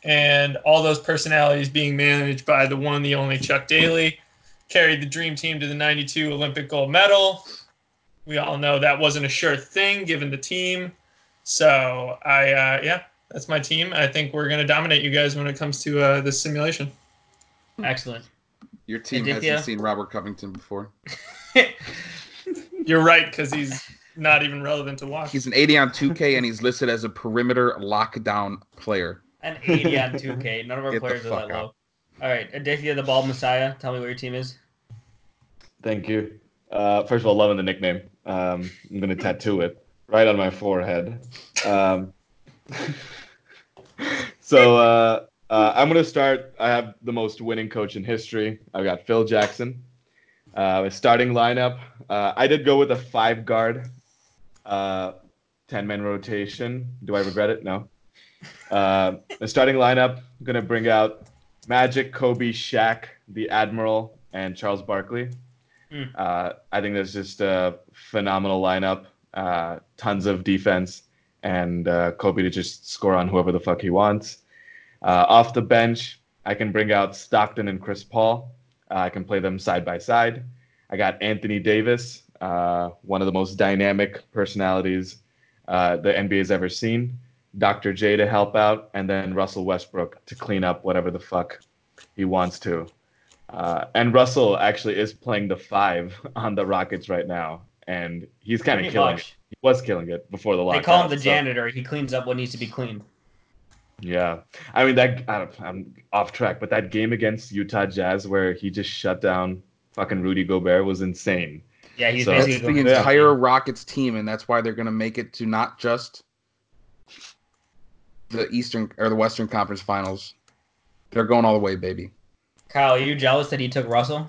[SPEAKER 2] And all those personalities being managed by the one, the only Chuck Daly. Carried the dream team to the 92 Olympic gold medal. We all know that wasn't a sure thing given the team. So I, uh, yeah, that's my team. I think we're gonna dominate you guys when it comes to uh, this simulation.
[SPEAKER 1] Excellent.
[SPEAKER 3] Your team
[SPEAKER 1] Aditya?
[SPEAKER 3] hasn't seen Robert Covington before.
[SPEAKER 2] You're right because he's not even relevant to watch.
[SPEAKER 3] He's an 80 on 2K and he's listed as a perimeter lockdown player.
[SPEAKER 1] An 80 on 2K. None of our
[SPEAKER 3] Get
[SPEAKER 1] players are that
[SPEAKER 3] out.
[SPEAKER 1] low. All right, Aditya, the Bald Messiah. Tell me what your team is.
[SPEAKER 5] Thank you. Uh, first of all, loving the nickname. Um, I'm gonna tattoo it right on my forehead. Um, so uh, uh, I'm gonna start. I have the most winning coach in history. I've got Phil Jackson. Uh, starting lineup. Uh, I did go with a five guard, uh, ten man rotation. Do I regret it? No. Uh, the starting lineup. I'm gonna bring out Magic, Kobe, Shaq, the Admiral, and Charles Barkley. Uh, I think that's just a phenomenal lineup. Uh, tons of defense, and uh, Kobe to just score on whoever the fuck he wants. Uh, off the bench, I can bring out Stockton and Chris Paul. Uh, I can play them side by side. I got Anthony Davis, uh, one of the most dynamic personalities uh, the NBA's ever seen. Dr. J to help out, and then Russell Westbrook to clean up whatever the fuck he wants to. Uh, and Russell actually is playing the five on the Rockets right now, and he's kind of killing
[SPEAKER 1] much.
[SPEAKER 5] it. He was killing it before the
[SPEAKER 1] They
[SPEAKER 5] lockout.
[SPEAKER 1] call him the
[SPEAKER 5] so-
[SPEAKER 1] janitor. He cleans up what needs to be cleaned.
[SPEAKER 5] yeah, I mean that. I I'm off track, but that game against Utah Jazz where he just shut down fucking Rudy Gobert was insane.
[SPEAKER 1] Yeah, he's
[SPEAKER 5] So-
[SPEAKER 1] basically
[SPEAKER 3] the
[SPEAKER 1] going
[SPEAKER 5] Yeah.
[SPEAKER 3] entire Rockets team, and that's why they're going to make it to not just the Eastern or the Western Conference Finals. They're going all the way, baby.
[SPEAKER 1] Kyle, are you jealous that he took Russell?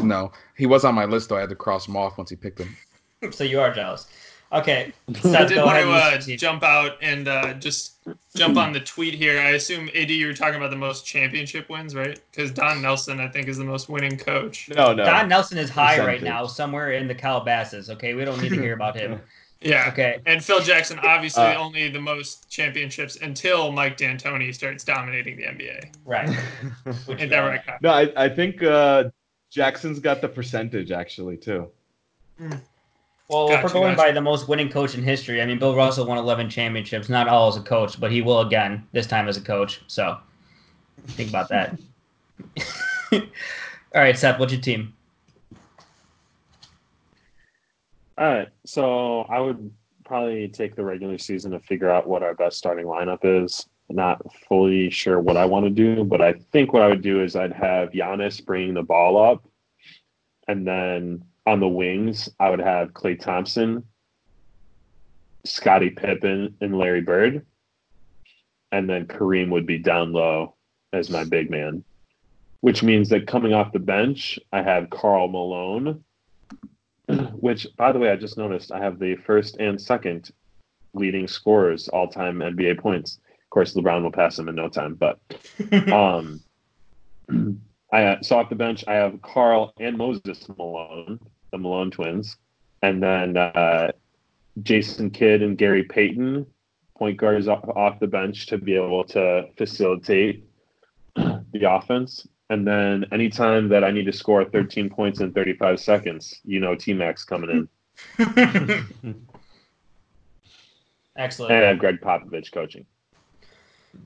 [SPEAKER 3] No, he was on my list though. I had to cross him off once he picked him.
[SPEAKER 1] So you are jealous. Okay.
[SPEAKER 2] I
[SPEAKER 1] Seth,
[SPEAKER 2] did
[SPEAKER 1] go
[SPEAKER 2] want to uh,
[SPEAKER 1] use your team.
[SPEAKER 2] jump out and uh, just jump on the tweet here. I assume AD, you were talking about the most championship wins, right? Because Don Nelson, I think, is the most winning coach.
[SPEAKER 5] No, no.
[SPEAKER 1] Don Nelson is high right now, somewhere in the Calabasas. Okay, we don't need to hear about him.
[SPEAKER 2] Yeah.
[SPEAKER 1] Okay.
[SPEAKER 2] And Phil Jackson, obviously,
[SPEAKER 5] Uh,
[SPEAKER 2] only the most championships until Mike D'Antoni starts dominating the NBA.
[SPEAKER 1] Right. Which,
[SPEAKER 2] Ain't that right,
[SPEAKER 5] no, I, I think uh, Jackson's got the percentage actually too.
[SPEAKER 1] Well, if we're going
[SPEAKER 2] gotcha.
[SPEAKER 1] by the most winning coach in history, I mean, Bill Russell won 11 championships, not all as a coach, but he will again, this time as a coach. So think about that. all right, Seth, what's your team?
[SPEAKER 4] All right, so I would probably take the regular season to figure out what our best starting lineup is. Not fully sure what I want to do, but I think what I would do is I'd have Giannis bringing the ball up, and then on the wings I would have Klay Thompson, Scottie Pippen, and Larry Bird, and then Kareem would be down low as my big man, which means that coming off the bench I have Karl Malone which by the way i just noticed i have the first and second leading scorers all time nba points. Of course lebron will pass him in no time but um i uh, so off the bench i have karl and moses malone the malone twins and then uh jason kidd and gary payton point guards off, off the bench to be able to facilitate the offense and then anytime that I need to score 13 points in 35 seconds, you know T Mac's coming in.
[SPEAKER 1] Excellent.
[SPEAKER 4] And I have Gregg Popovich coaching.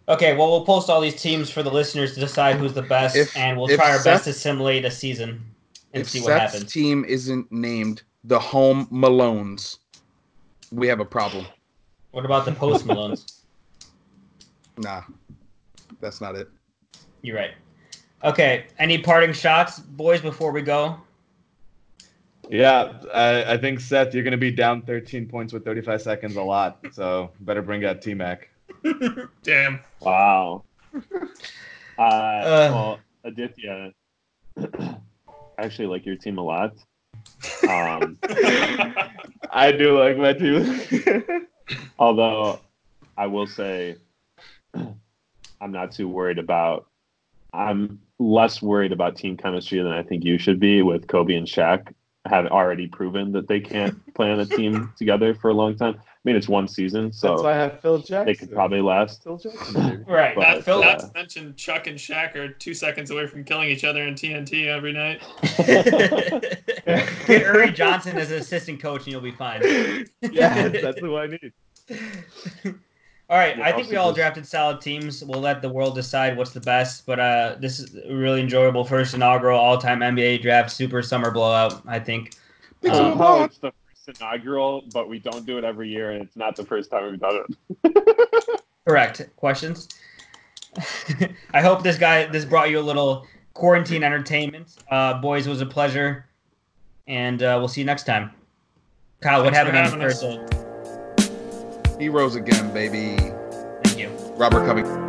[SPEAKER 1] Okay, well, we'll post all these teams for the listeners to decide who's the best,
[SPEAKER 3] If-
[SPEAKER 1] and we'll try our best to simulate a season and
[SPEAKER 3] if
[SPEAKER 1] see what
[SPEAKER 3] Seth's
[SPEAKER 1] happens.
[SPEAKER 3] team isn't named the Home Malones, we have a problem.
[SPEAKER 1] What about the post Malones?
[SPEAKER 3] Nah, that's not it.
[SPEAKER 1] You're right. Okay, any parting shots, boys, before we go?
[SPEAKER 5] Yeah, I, I think Seth, you're going to be down 13 points with 35 seconds a lot. So better bring out T Mac.
[SPEAKER 2] Damn.
[SPEAKER 4] Wow. Uh, well, Aditya, I actually like your team a lot. Um, I do like my team. Although I will say I'm not too worried about I'm less worried about team chemistry than I think you should be with Kobe and Shaq have already proven that they can't play on a team together for a long time. I mean it's one season, so
[SPEAKER 5] That's why
[SPEAKER 4] so
[SPEAKER 5] I have Phil Jackson.
[SPEAKER 4] they could probably last.
[SPEAKER 5] Phil Jackson.
[SPEAKER 1] Right.
[SPEAKER 4] But,
[SPEAKER 2] Not, Phil,
[SPEAKER 4] uh,
[SPEAKER 2] not to mention Chuck and Shaq are two seconds away from killing each other in TNT every night.
[SPEAKER 1] Get Ernie Johnson as an assistant coach, and you'll be fine.
[SPEAKER 5] yeah, that's who I need.
[SPEAKER 1] All right,
[SPEAKER 4] Yeah,
[SPEAKER 1] I think we all drafted solid teams. We'll let the world decide what's the best. But uh, this is a really enjoyable first inaugural all-time NBA draft, super summer blowout. I think. Um,
[SPEAKER 3] Summer
[SPEAKER 4] Somehow
[SPEAKER 3] Blowout.
[SPEAKER 4] It's inaugural, but we don't do it every year, and it's not the first time we've done it.
[SPEAKER 1] Correct. Questions? I hope this guy this brought you a little quarantine entertainment. Uh, boys, it was a pleasure, and uh, we'll see you next time. Kyle, what
[SPEAKER 2] Thanks for
[SPEAKER 1] happened on
[SPEAKER 2] having
[SPEAKER 1] your
[SPEAKER 2] us.
[SPEAKER 1] birthday?
[SPEAKER 3] Heroes again, baby.
[SPEAKER 1] Thank you.
[SPEAKER 3] Robert Covington.